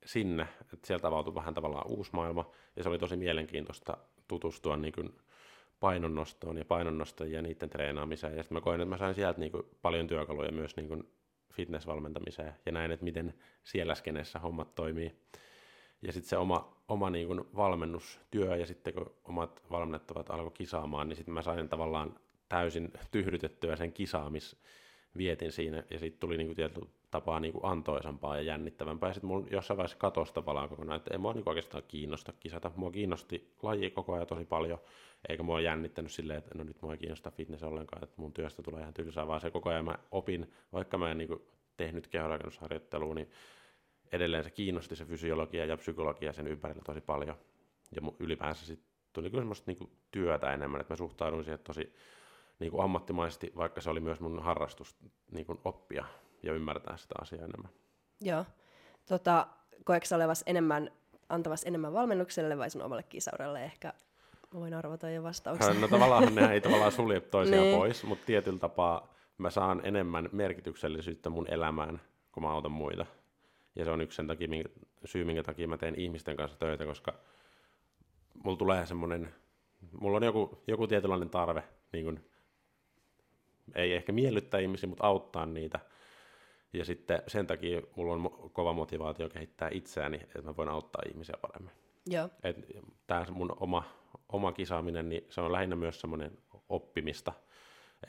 sinne, että sieltä avautui vähän tavallaan uusi maailma, ja se oli tosi mielenkiintoista tutustua niinku painonnostoon ja painonnostajien ja niiden treenaamiseen, ja sitten mä koin, että mä sain sieltä niinku paljon työkaluja myös niinku fitnessvalmentamiseen, ja näin, että miten siellä skenessä hommat toimii. Ja sitten se oma, oma niin valmennustyö ja sitten kun omat valmennettavat alkoi kisaamaan, niin sitten mä sain tavallaan täysin tyhdytettyä sen kisaamisvietin siinä ja sitten tuli niin kuin tietyllä tapaa niin kuin antoisampaa ja jännittävämpää. Ja sitten mulla jossain vaiheessa katosi tavallaan kokonaan, että ei mua niin oikeastaan kiinnosta kisata. Mua kiinnosti laji koko ajan tosi paljon, eikä mua jännittänyt silleen, että no nyt mua ei kiinnosta fitness ollenkaan, että mun työstä tulee ihan tylsää, vaan se koko ajan mä opin, vaikka mä en niin kuin tehnyt kehonrakennusharjoittelua, niin edelleen se kiinnosti se fysiologia ja psykologia sen ympärillä tosi paljon. Ja ylipäänsä sitten tuli kyllä semmoista niinku työtä enemmän, että mä suhtauduin siihen tosi niinku ammattimaisesti, vaikka se oli myös mun harrastus niinku oppia ja ymmärtää sitä asiaa enemmän. Joo. Tota, koetko olevas enemmän, antavas enemmän valmennukselle vai sun omalle kisauralle ehkä? Mä voin arvata jo vastauksen. No tavallaan ne ei tavallaan <laughs> sulje toisiaan Niin. pois, mutta tietyllä tapaa mä saan enemmän merkityksellisyyttä mun elämään, kun mä autan muita. Ja se on yksi sen takia, minkä, syy, minkä takia mä teen ihmisten kanssa töitä, koska mulla tulee semmoinen, mulla on joku, joku tietynlainen tarve, niin kun, ei ehkä miellyttää ihmisiä, mutta auttaa niitä. Ja sitten sen takia mulla on kova motivaatio kehittää itseäni, että mä voin auttaa ihmisiä paremmin. Joo. Tämä mun oma, oma kisaaminen, niin se on lähinnä myös semmoinen oppimista.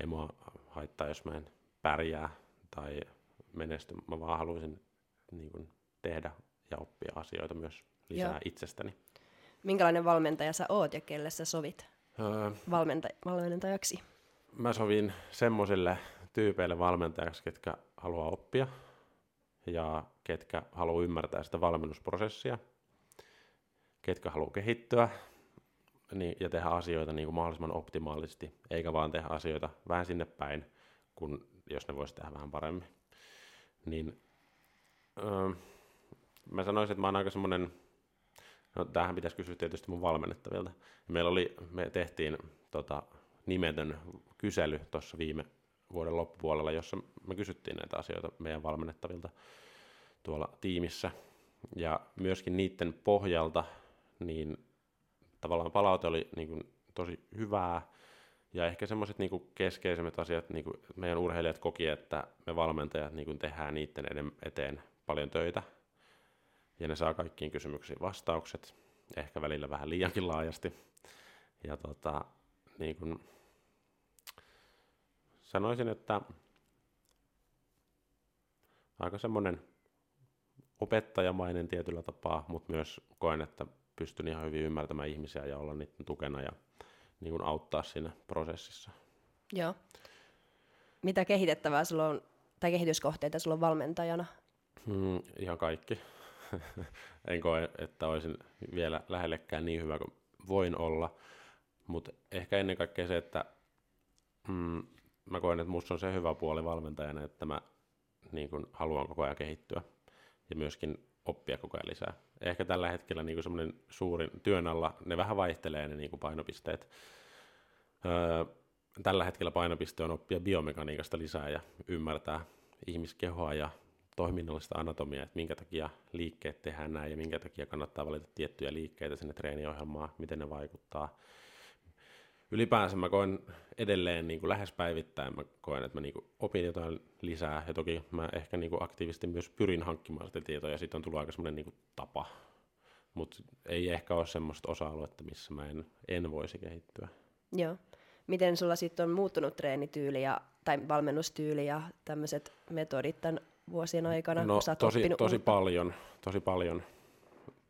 Ei mua haittaa, jos mä en pärjää tai menesty. Mä vaan haluaisin niin kuin, tehdä ja oppia asioita myös lisää Joo. itsestäni. Minkälainen valmentaja sä oot ja kelle sä sovit Öö, valmenta- valmentajaksi? Mä sovin semmoisille tyypeille valmentajaksi, ketkä haluaa oppia ja ketkä haluaa ymmärtää sitä valmennusprosessia, ketkä haluaa kehittyä niin, ja tehdä asioita niin kuin mahdollisimman optimaalisesti, eikä vaan tehdä asioita vähän sinne päin, kun jos ne voisi tehdä vähän paremmin. Niin, öö, mä sanoisin, että mä oon aika semmoinen, no tämähän pitäisi kysyä tietysti mun valmennettavilta. Meillä oli, me tehtiin tota, nimetön kysely tuossa viime vuoden loppupuolella, jossa me kysyttiin näitä asioita meidän valmennettavilta tuolla tiimissä. Ja myöskin niiden pohjalta, niin tavallaan palaute oli niin kuin tosi hyvää. Ja ehkä semmoiset niin keskeisimmät asiat, niin kuin meidän urheilijat koki, että me valmentajat niin kuin tehdään niiden eteen paljon töitä. Ja ne saa kaikkiin kysymyksiin vastaukset, ehkä välillä vähän liiankin laajasti. Ja tota, niin kuin, sanoisin, että aika semmoinen opettajamainen tietyllä tapaa, mutta myös koen, että pystyn ihan hyvin ymmärtämään ihmisiä ja olla niiden tukena ja niin kuin auttaa siinä prosessissa. Joo. Mitä kehitettävää sulla on, tai kehityskohteita sulla on valmentajana? Hmm, ihan kaikki. <laughs> en koe, että olisin vielä lähellekään niin hyvä kuin voin olla, mutta ehkä ennen kaikkea se, että mm, mä koen, että musta on se hyvä puoli valmentajana, että mä niin kun, haluan koko ajan kehittyä ja myöskin oppia koko ajan lisää. Ehkä tällä hetkellä niin semmoinen suurin työn alla, ne vähän vaihtelee ne niin painopisteet. Öö, tällä hetkellä painopiste on oppia biomekaniikasta lisää ja ymmärtää ihmiskehoa ja toiminnallista anatomiaa, että minkä takia liikkeet tehdään näin ja minkä takia kannattaa valita tiettyjä liikkeitä sinne treeniohjelmaan, miten ne vaikuttaa. Ylipäänsä mä koen edelleen niin kuin lähes päivittäin, mä koen, että mä niin kuin opin jotain lisää ja toki mä ehkä niin kuin aktiivisesti myös pyrin hankkimaan sitä tietoa ja sitten on tullut aika semmoinen niin kuin tapa. Mutta ei ehkä ole semmoista osa-aluetta, missä mä en, en voisi kehittyä. Joo. Miten sulla sitten on muuttunut treenityyli ja, tai valmennustyyli ja tämmöiset metodit tämän vuosien aikana, No tosi, tosi uutta? paljon, tosi paljon,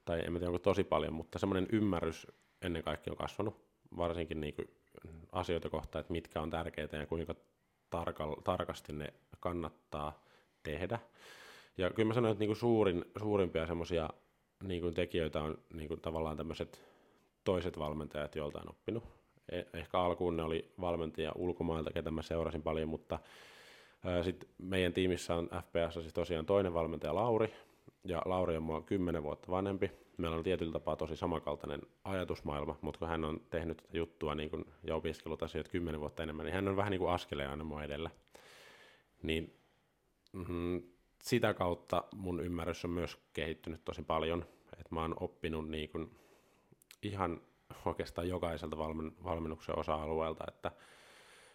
tai en mä tiedä onko tosi paljon, mutta semmoinen ymmärrys ennen kaikkea on kasvanut, varsinkin niin kuin asioita kohtaan, että mitkä on tärkeitä ja kuinka tarkal, tarkasti ne kannattaa tehdä. Ja kyllä mä sanoin, että niin kuin suurin, suurimpia semmoisia niin tekijöitä on niin kuin tavallaan tämmöiset toiset valmentajat, joilta on oppinut. E- ehkä alkuun ne oli valmentajia ulkomailta, ketä mä seurasin paljon, mutta sitten meidän tiimissä on FPS siis tosiaan toinen valmentaja Lauri, ja Lauri on mua 10 vuotta vanhempi. Meillä on tietyllä tapaa tosi samankaltainen ajatusmaailma, mutta kun hän on tehnyt tätä juttua niin kun, ja opiskellut asioita 10 vuotta enemmän, niin hän on vähän niin kuin askeleen aina mua edellä. Niin mm, sitä kautta mun ymmärrys on myös kehittynyt tosi paljon, että mä oon oppinut niin kun, ihan oikeastaan jokaiselta valmen, valmennuksen osa-alueelta, että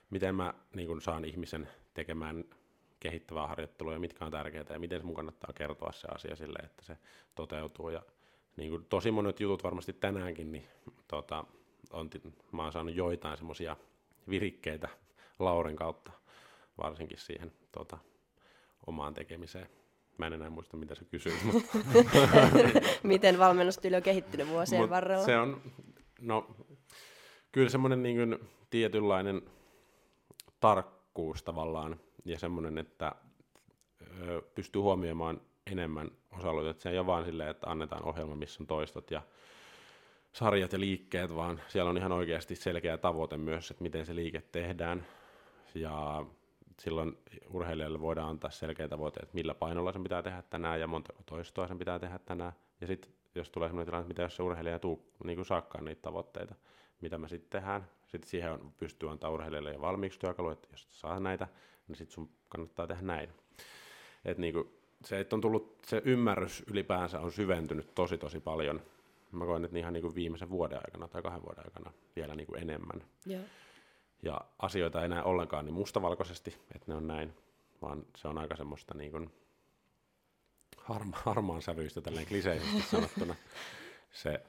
miten mä niin kun, saan ihmisen tekemään kehittävää harjoittelua ja mitkä on tärkeää ja miten mun kannattaa kertoa se asia sille, että se toteutuu. Ja niin kuin tosi monet jutut varmasti tänäänkin, niin tota, on, mä oon saanut joitain semmoisia virikkeitä Lauren kautta varsinkin siihen tota, omaan tekemiseen. Mä en enää muista, mitä sä kysyit, <laughs> mutta <laughs> Miten valmennustyyli on kehittynyt vuosien Mut varrella? Se on, no, kyllä semmoinen niin kuin tietynlainen tarkkuus tavallaan ja semmoinen, että ö, pystyy huomioimaan enemmän osa että se ei ole vaan silleen, että annetaan ohjelma, missä on toistot ja sarjat ja liikkeet, vaan siellä on ihan oikeasti selkeä tavoite myös, että miten se liike tehdään. Ja silloin urheilijalle voidaan antaa selkeä tavoite, että millä painolla sen pitää tehdä tänään ja monta toistoa sen pitää tehdä tänään. Ja sitten jos tulee sellainen tilanne, että mitä jos se urheilija ei tuu niin kuin saakkaan niitä tavoitteita, mitä me sitten tehdään. Sitten siihen on, pystyy antaa urheilijalle jo valmiiksi työkalu, että jos saa näitä, niin sitten sun kannattaa tehdä näin. Et niin kuin, se, että on tullut, se ymmärrys ylipäänsä on syventynyt tosi tosi paljon. Mä koen, että ihan niin kuin viimeisen vuoden aikana tai kahden vuoden aikana vielä niin kuin enemmän. Joo. Ja asioita ei näe ollenkaan niin mustavalkoisesti, että ne on näin, vaan se on aika semmoista niin kuin harma, harmaan sävyistä tälleen kliseisesti sanottuna se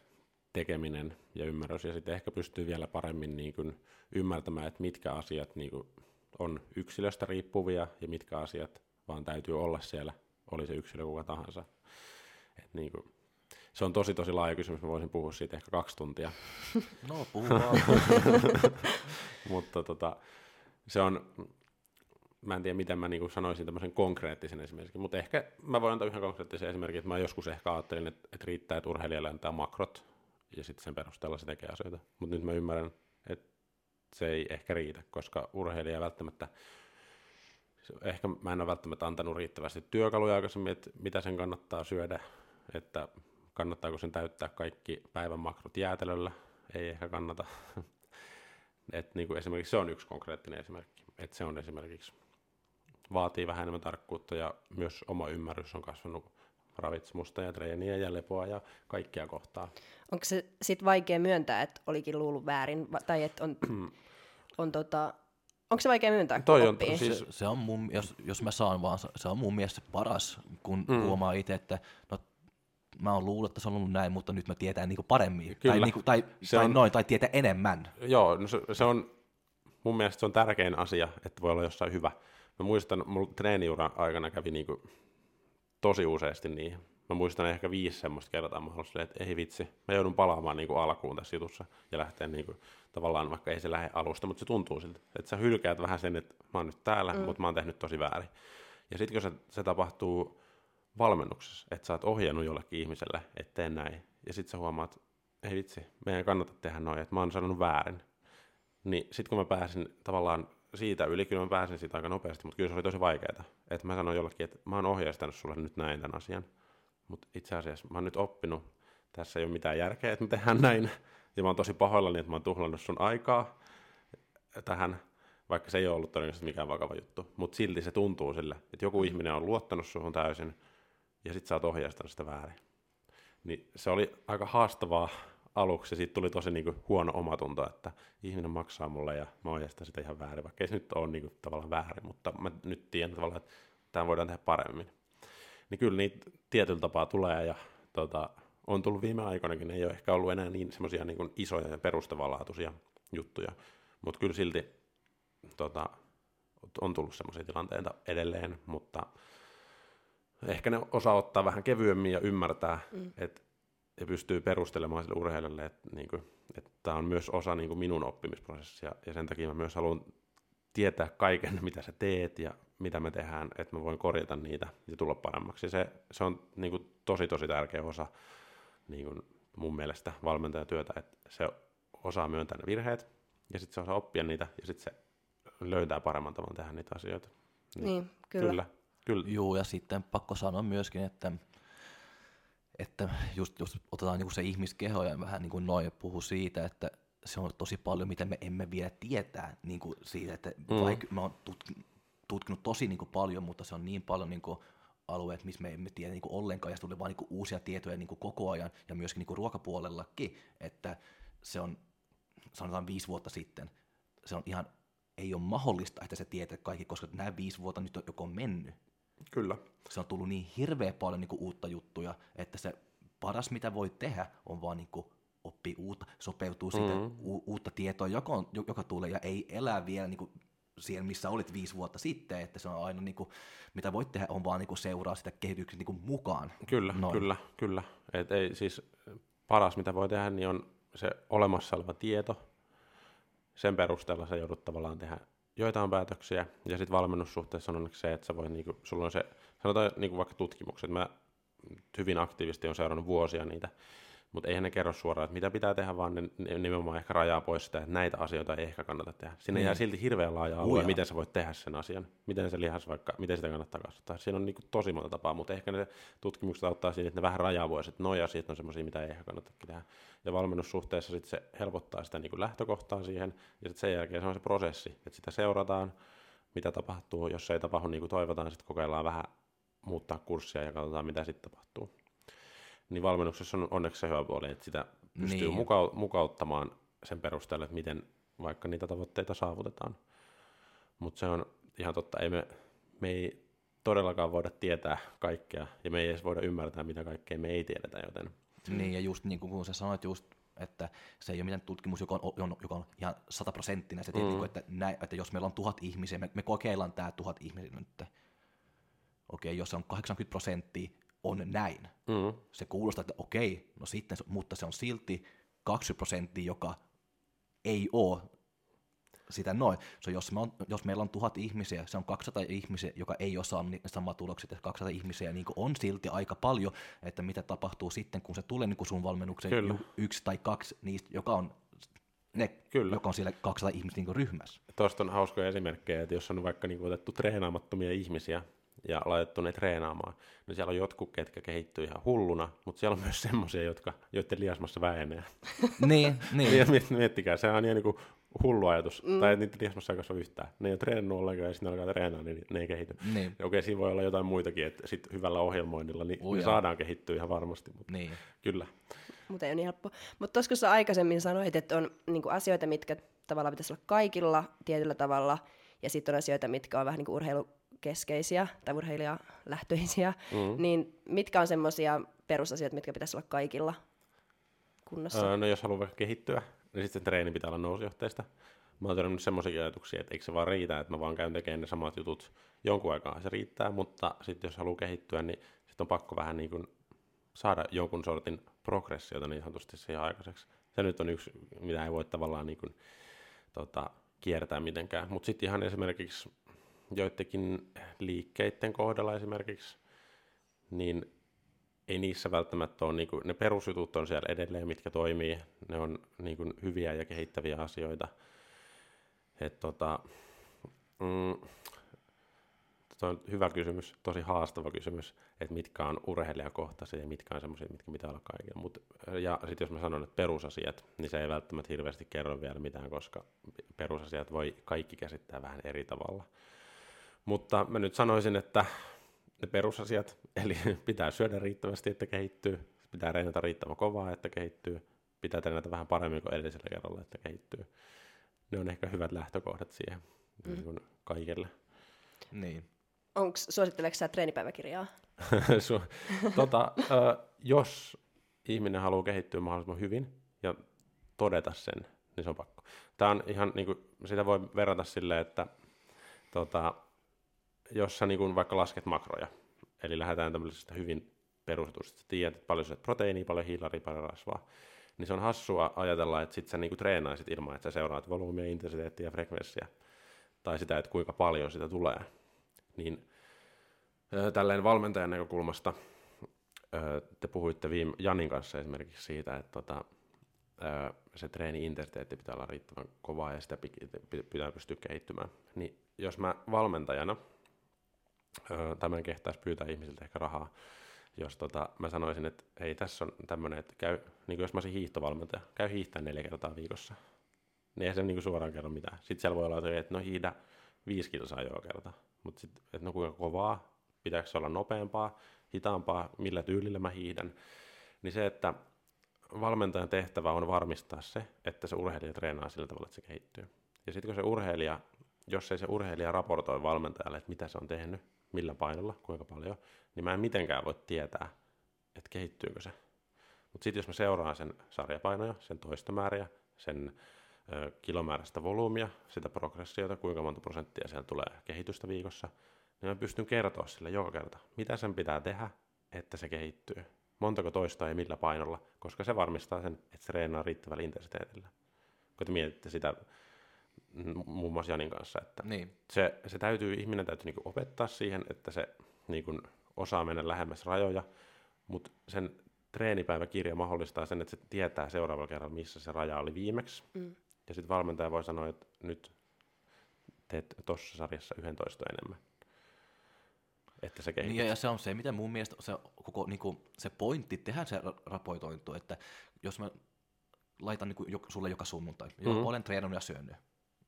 tekeminen ja ymmärrys. Ja sitten ehkä pystyy vielä paremmin niin kuin ymmärtämään, että mitkä asiat niin kuin on yksilöstä riippuvia ja mitkä asiat vaan täytyy olla siellä, oli se yksilö kuka tahansa. Et niin kuin, se on tosi tosi laaja kysymys, mä voisin puhua siitä ehkä kaksi tuntia. <laughs> No, puhu vaan. <laughs> Mutta tota, se on, mä en tiedä miten mä niinku sanoisin tämmöisen konkreettisen esimerkin, mutta ehkä mä voin antaa yhden konkreettisen esimerkin, että mä joskus ehkä ajattelin, että, että riittää, että urheilijalle antaa makrot ja sitten sen perusteella se tekee asioita. Mutta nyt mä ymmärrän, että se ei ehkä riitä, koska urheilija välttämättä, ehkä mä en ole välttämättä antanut riittävästi työkaluja aikaisemmin, että mitä sen kannattaa syödä, että kannattaako sen täyttää kaikki päivän makrot jäätelöllä, ei ehkä kannata. <laughs> Et niin kuin esimerkiksi se on yksi konkreettinen esimerkki, että se on esimerkiksi vaatii vähän enemmän tarkkuutta ja myös oma ymmärrys on kasvanut ravitsemusta ja treeniä ja lepoa ja kaikkia kohtaa. Onko se sitten vaikea myöntää, että olikin luullut väärin, tai että on, <clears throat> on tota, onko se vaikea myöntää, kun Toi on oppii? tosi- se, se on mun, jos, jos mä saan vaan, se on mun mielestä paras, kun mm. huomaa itse, että no, mä oon luullut, että se on ollut näin, mutta nyt mä tietää niinku paremmin. Kyllä. Tai, niinku, tai, Se tai on- noin, tai tietää enemmän. Joo, no se, se on mun mielestä se on tärkein asia, että voi olla jossain hyvä. Mä muistan, mulla treeniura aikana kävi niinku tosi useasti niin. Mä muistan ehkä viisi semmoista kertaa, mä olin silleen, että ei vitsi, mä joudun palaamaan niinku alkuun tässä jutussa ja lähteä niinku, tavallaan, vaikka ei se lähde alusta, mutta se tuntuu siltä, että sä hylkäät vähän sen, että mä oon nyt täällä, mm. mutta mä oon tehnyt tosi väärin. Ja sitten kun se, se tapahtuu valmennuksessa, että sä oot ohjannut jollekin ihmiselle, että tee näin, ja sitten sä huomaat, ei vitsi, meidän ei kannata tehdä noin, että mä oon sanonut väärin. Niin sitten kun mä pääsin tavallaan siitä yli, kyllä mä pääsin siitä aika nopeasti, mutta kyllä se oli tosi vaikeaa. Että mä sanoin jollekin, että mä oon ohjeistanut sulle nyt näin tämän asian. Mutta itse asiassa mä oon nyt oppinut, tässä ei ole mitään järkeä, että me tehdään näin. Ja mä oon tosi pahoillani, että mä oon tuhlannut sun aikaa tähän. vaikka se ei ole ollut todennäköisesti mikään vakava juttu. Mutta silti se tuntuu sille, että joku ihminen on luottanut suhun täysin, ja sit sä oot ohjeistanut sitä väärin. Niin se oli aika haastavaa aluksi, ja siitä tuli tosi niinku huono omatunto, että ihminen maksaa mulle ja mä ohjeistan sitä ihan väärin, vaikka ei se nyt ole niinku tavallaan väärin, mutta mä nyt tiedän tavallaan, että tämä voidaan tehdä paremmin. Niin kyllä niitä tietyllä tapaa tulee, ja tota, on tullut viime aikoinakin, ne ei ole ehkä ollut enää niin semmoisia niin isoja ja perustavanlaatuisia juttuja, mutta kyllä silti tota, on tullut semmoisia tilanteita edelleen, mutta ehkä ne osaa ottaa vähän kevyemmin ja ymmärtää, mm. että ja pystyy perustelemaan sille urheilijalle, että, niin kuin, että tämä on myös osa niin kuin minun oppimisprosessia, ja sen takia mä myös haluan tietää kaiken, <laughs> mitä sä teet ja mitä me tehdään, että mä voin korjata niitä ja tulla paremmaksi. Se, se on niin kuin, tosi, tosi tärkeä osa niin kuin mun mielestä valmentajatyötä, että se osaa myöntää ne virheet, ja sitten se osaa oppia niitä, ja sitten se löytää paremman tavan tehdä niitä asioita. Niin, niin kyllä. kyllä. Kyllä. Joo, ja sitten pakko sanoa myöskin, että, että just, just otetaan niin kuin se ihmiskeho ja vähän niin kuin noin puhu siitä, että se on tosi paljon, mitä me emme vielä tietää niin kuin siitä, että mm. vaikka mä oon tutkinut, tutkinut tosi niin kuin paljon, mutta se on niin paljon niin kuin alueet, missä me emme tiedä niin kuin ollenkaan, ja tulee vaan niin kuin uusia tietoja niin kuin koko ajan, ja myöskin niin kuin ruokapuolellakin, että se on, sanotaan viisi vuotta sitten, se on ihan, ei ole mahdollista, että se tietää kaikki, koska nämä viisi vuotta nyt on joko mennyt. Kyllä. Se on tullut niin hirveän paljon niin kuin uutta juttuja, että se paras, mitä voi tehdä, on vaan niin kuin oppii uutta, sopeutuu mm-hmm. u- uutta tietoa, joka, on, joka tulee, ja ei elää vielä niin kuin siellä, missä olit viisi vuotta sitten, että se on aina, niin kuin, mitä voit tehdä, on vaan niin kuin seuraa sitä kehityksen niin kuin mukaan. Kyllä, Noin. kyllä, kyllä. Et ei, siis paras, mitä voi tehdä, niin on se olemassa oleva tieto. Sen perusteella sä joudut tavallaan tehdä joitain päätöksiä, ja sitten valmennussuhteessa on se, että sä voi, niinku, sulla on se, sanotaan niinku vaikka tutkimukset, mä hyvin aktiivisesti on seurannut vuosia niitä, mutta eihän ne kerro suoraan, että mitä pitää tehdä, vaan ne, nimenomaan ehkä rajaa pois sitä, että näitä asioita ei ehkä kannata tehdä. Sinne mm. jää silti hirveän laaja alue, Uja. miten sä voit tehdä sen asian, miten se lihas vaikka, miten sitä kannattaa kasvattaa. Siinä on niin kuin tosi monta tapaa, mutta ehkä ne tutkimukset auttaa siinä, että ne vähän rajaa pois, että noi asiat on semmoisia, mitä ei ehkä kannata tehdä. Ja valmennussuhteessa sitten se helpottaa sitä niin kuin lähtökohtaa siihen, ja sitten sen jälkeen se on se prosessi, että sitä seurataan, mitä tapahtuu, jos se ei tapahdu niin kuin toivotaan, sitten kokeillaan vähän muuttaa kurssia ja katsotaan, mitä sitten tapahtuu niin valmennuksessa on onneksi se hyvä puoli, että sitä pystyy niin. muka- mukauttamaan sen perusteella, että miten vaikka niitä tavoitteita saavutetaan. Mutta se on ihan totta, ei me, me ei todellakaan voida tietää kaikkea, ja me ei edes voida ymmärtää, mitä kaikkea me ei tiedetä, joten... Niin, ja just niin kuin sä sanoit just, että se ei ole mitään tutkimus, joka on, joka on ihan sataprosenttinen, se mm. Niin että, näin, että jos meillä on tuhat ihmisiä, me, me kokeillaan tämä tuhat ihmisiä nyt, okei, jos se on 80 prosenttia, on näin. Mm. Se kuulostaa, että okei, no sitten, mutta se on silti 20 prosenttia, joka ei ole sitä noin. So, jos, me on, jos meillä on tuhat ihmisiä, se on 200 ihmisiä, joka ei osaa samaa tulokset, ja 200 ihmisiä niin on silti aika paljon, että mitä tapahtuu sitten, kun se tulee niin sun valmennukseen Kyllä. yksi tai kaksi niistä, joka on ne, Kyllä. joka on siellä 200 ihmistä niin ryhmässä. Tuosta on hauskoja esimerkkejä, että jos on vaikka niin otettu treenaamattomia ihmisiä, ja laitettu ne treenaamaan. No siellä on jotkut, ketkä kehittyy ihan hulluna, mutta siellä on myös semmoisia, jotka, joiden liasmassa vähenee. <laughs> niin, niin. Miettikää, se on ihan niin kuin hullu ajatus, mm. tai niiden liasmassa ei kasva yhtään. Ne ei ole treenannut ollenkaan ja sitten ne alkaa treenaa, niin ne ei kehity. Niin. Ja okei, siinä voi olla jotain muitakin, että sit hyvällä ohjelmoinnilla niin Uja. saadaan kehittyä ihan varmasti. Mutta niin. Kyllä. Mutta ei ole niin helppo. Mutta tuossa aikaisemmin sanoit, että on niinku asioita, mitkä tavallaan pitäisi olla kaikilla tietyllä tavalla, ja sitten on asioita, mitkä on vähän niin kuin urheilu keskeisiä tai urheilijalähtöisiä, mm. niin mitkä on semmoisia perusasiat, mitkä pitäisi olla kaikilla kunnossa? Öö, no jos haluaa kehittyä, niin sitten treeni pitää olla nousujohteista. Mä oon törmännyt semmoisia ajatuksia, että eikö se vaan riitä, että mä vaan käyn tekemään ne samat jutut jonkun aikaa, se riittää, mutta sitten jos haluaa kehittyä, niin sitten on pakko vähän niin kuin saada jonkun sortin progressiota niin sanotusti siihen aikaiseksi. Se nyt on yksi, mitä ei voi tavallaan niin kuin, tota, kiertää mitenkään. Mutta sitten ihan esimerkiksi joidenkin liikkeiden kohdalla esimerkiksi, niin ei niissä välttämättä ole, niin kuin, ne perusjutut on siellä edelleen, mitkä toimii, ne on niin kuin, hyviä ja kehittäviä asioita. Et, tota, mm, Tuo on hyvä kysymys, tosi haastava kysymys, että mitkä on urheilijakohtaisia ja mitkä on semmoisia, mitkä pitää olla kaikilla. Mut, ja sitten jos mä sanon, että perusasiat, niin se ei välttämättä hirveästi kerro vielä mitään, koska perusasiat voi kaikki käsittää vähän eri tavalla. Mutta mä nyt sanoisin, että ne perusasiat, <laughs> eli pitää syödä riittävästi, että kehittyy, pitää reenata riittävän kovaa, että kehittyy, pitää treenata vähän paremmin kuin edellisellä kerralla, että kehittyy. Ne on ehkä hyvät lähtökohdat siihen mm. niin kaikille. Niin. Onks, suositteleeko sä treenipäiväkirjaa? <laughs> tota, ö, jos ihminen haluaa kehittyä mahdollisimman hyvin ja todeta sen, niin se on pakko. Tämä on ihan, niin kuin, sitä voi verrata silleen, että tota, jos sä niin vaikka lasket makroja, eli lähdetään tämmöisestä hyvin perustetusta, tiedät, että paljon syöt proteiinia, paljon hiilaria, paljon rasvaa, niin se on hassua ajatella, että sit sä niinku treenaisit ilman, että sä seuraat volyymia, intensiteettiä ja frekvenssiä, tai sitä, että kuinka paljon sitä tulee. Niin tälleen valmentajan näkökulmasta te puhuitte viime Janin kanssa esimerkiksi siitä, että tota, se treeni-intensiteetti pitää olla riittävän kovaa ja sitä pitää pystyä kehittymään. Niin jos mä valmentajana, tämän kehtaisi pyytää ihmisiltä ehkä rahaa, jos tota, mä sanoisin, että hei, tässä on tämmöinen, että käy, niin jos mä olisin hiihtovalmentaja, käy hiihtää neljä kertaa viikossa. Niin ei se niin suoraan kerro mitään. Sitten siellä voi olla, että no hiidä viisi kilsaa joka kerta. Mutta sitten, että no kuinka kovaa, pitääkö se olla nopeampaa, hitaampaa, millä tyylillä mä hiihdän. Niin se, että valmentajan tehtävä on varmistaa se, että se urheilija treenaa sillä tavalla, että se kehittyy. Ja sitten kun se urheilija, jos ei se urheilija raportoi valmentajalle, että mitä se on tehnyt, millä painolla, kuinka paljon, niin mä en mitenkään voi tietää, että kehittyykö se. Mutta sitten jos mä seuraan sen sarjapainoja, sen toistomääriä, sen ö, kilomääräistä volyymia, sitä progressiota, kuinka monta prosenttia siellä tulee kehitystä viikossa, niin mä pystyn kertoa sille joka kerta, mitä sen pitää tehdä, että se kehittyy. Montako toista ja millä painolla, koska se varmistaa sen, että se treenaa riittävällä intensiteetillä. Kun te mietitte sitä muun muassa Janin kanssa, että niin. se, se täytyy, ihminen täytyy niinku opettaa siihen, että se niinku osaa mennä lähemmäs rajoja, mutta sen treenipäiväkirja mahdollistaa sen, että se tietää seuraavalla kerralla, missä se raja oli viimeksi. Mm. Ja sitten valmentaja voi sanoa, että nyt teet tuossa sarjassa 11 enemmän. Että se niin, ja se on se, mitä mun mielestä se, koko, niin kuin, se pointti tehdä se raportointu, että jos mä laitan niin kuin, sulle joka sunnuntai, mm-hmm. olen treenannut ja syönyt,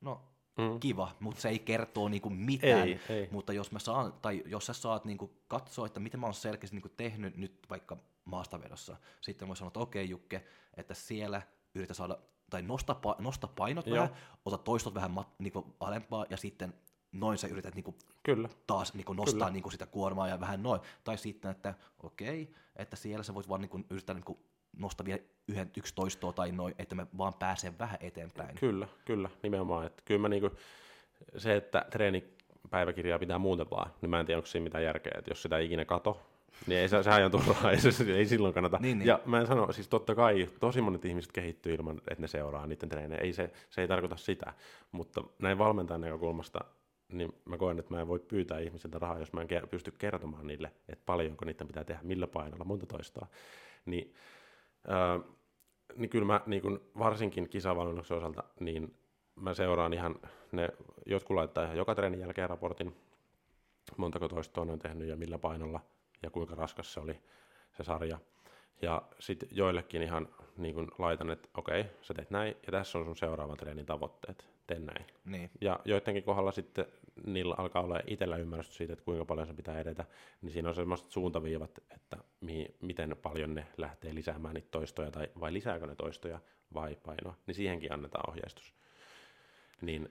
no mm. kiva, mutta se ei kertoo niinku mitään. Ei, ei. Mutta jos mä saan, tai jos sä saat niinku katsoa, että miten mä oon selkeästi niinku tehnyt nyt vaikka maastavedossa, sitten mä sanoa, että okei okay, Jukke, että siellä yritä saada, tai nosta, nosta painot Joo. vähän, ota toistot vähän mat, niinku alempaa, ja sitten noin sä yrität niinku Kyllä. taas niinku nostaa Kyllä. niinku sitä kuormaa ja vähän noin. Tai sitten, että okei, okay, että siellä sä voit vaan niinku yrittää niinku nosta vielä yhden, yksi toistoa tai noin, että me vaan pääsen vähän eteenpäin. Kyllä, kyllä, nimenomaan. Että kyllä mä niinku, se, että treenipäiväkirjaa pitää muuten vaan, niin mä en tiedä, onko siinä mitään järkeä, että jos sitä ei ikinä kato, niin ei, se, sehän on turhaa, <laughs> ei, se, ei silloin kannata. Niin, niin. Ja mä en sano, siis totta kai tosi monet ihmiset kehittyy ilman, että ne seuraa niiden treenejä, ei se, se ei tarkoita sitä, mutta näin valmentajan näkökulmasta, niin mä koen, että mä en voi pyytää ihmisiltä rahaa, jos mä en pysty kertomaan niille, että paljonko niitä pitää tehdä, millä painolla, monta toistoa. Niin Öö, niin kyllä mä niin kun varsinkin kisavalmennuksen osalta, niin mä seuraan ihan, ne, jotkut laittaa ihan joka treenin jälkeen raportin, montako toistoa ne on tehnyt ja millä painolla ja kuinka raskas se oli se sarja. Ja sitten joillekin ihan niin kun laitan, että okei, sä teet näin ja tässä on sun seuraavan treenin tavoitteet, tee näin. Niin. Ja joidenkin kohdalla sitten niillä alkaa olla itsellä ymmärrys siitä, että kuinka paljon se pitää edetä, niin siinä on sellaiset suuntaviivat, että mihin, miten paljon ne lähtee lisäämään niitä toistoja, tai vai lisääkö ne toistoja vai painoa, niin siihenkin annetaan ohjeistus. Niin,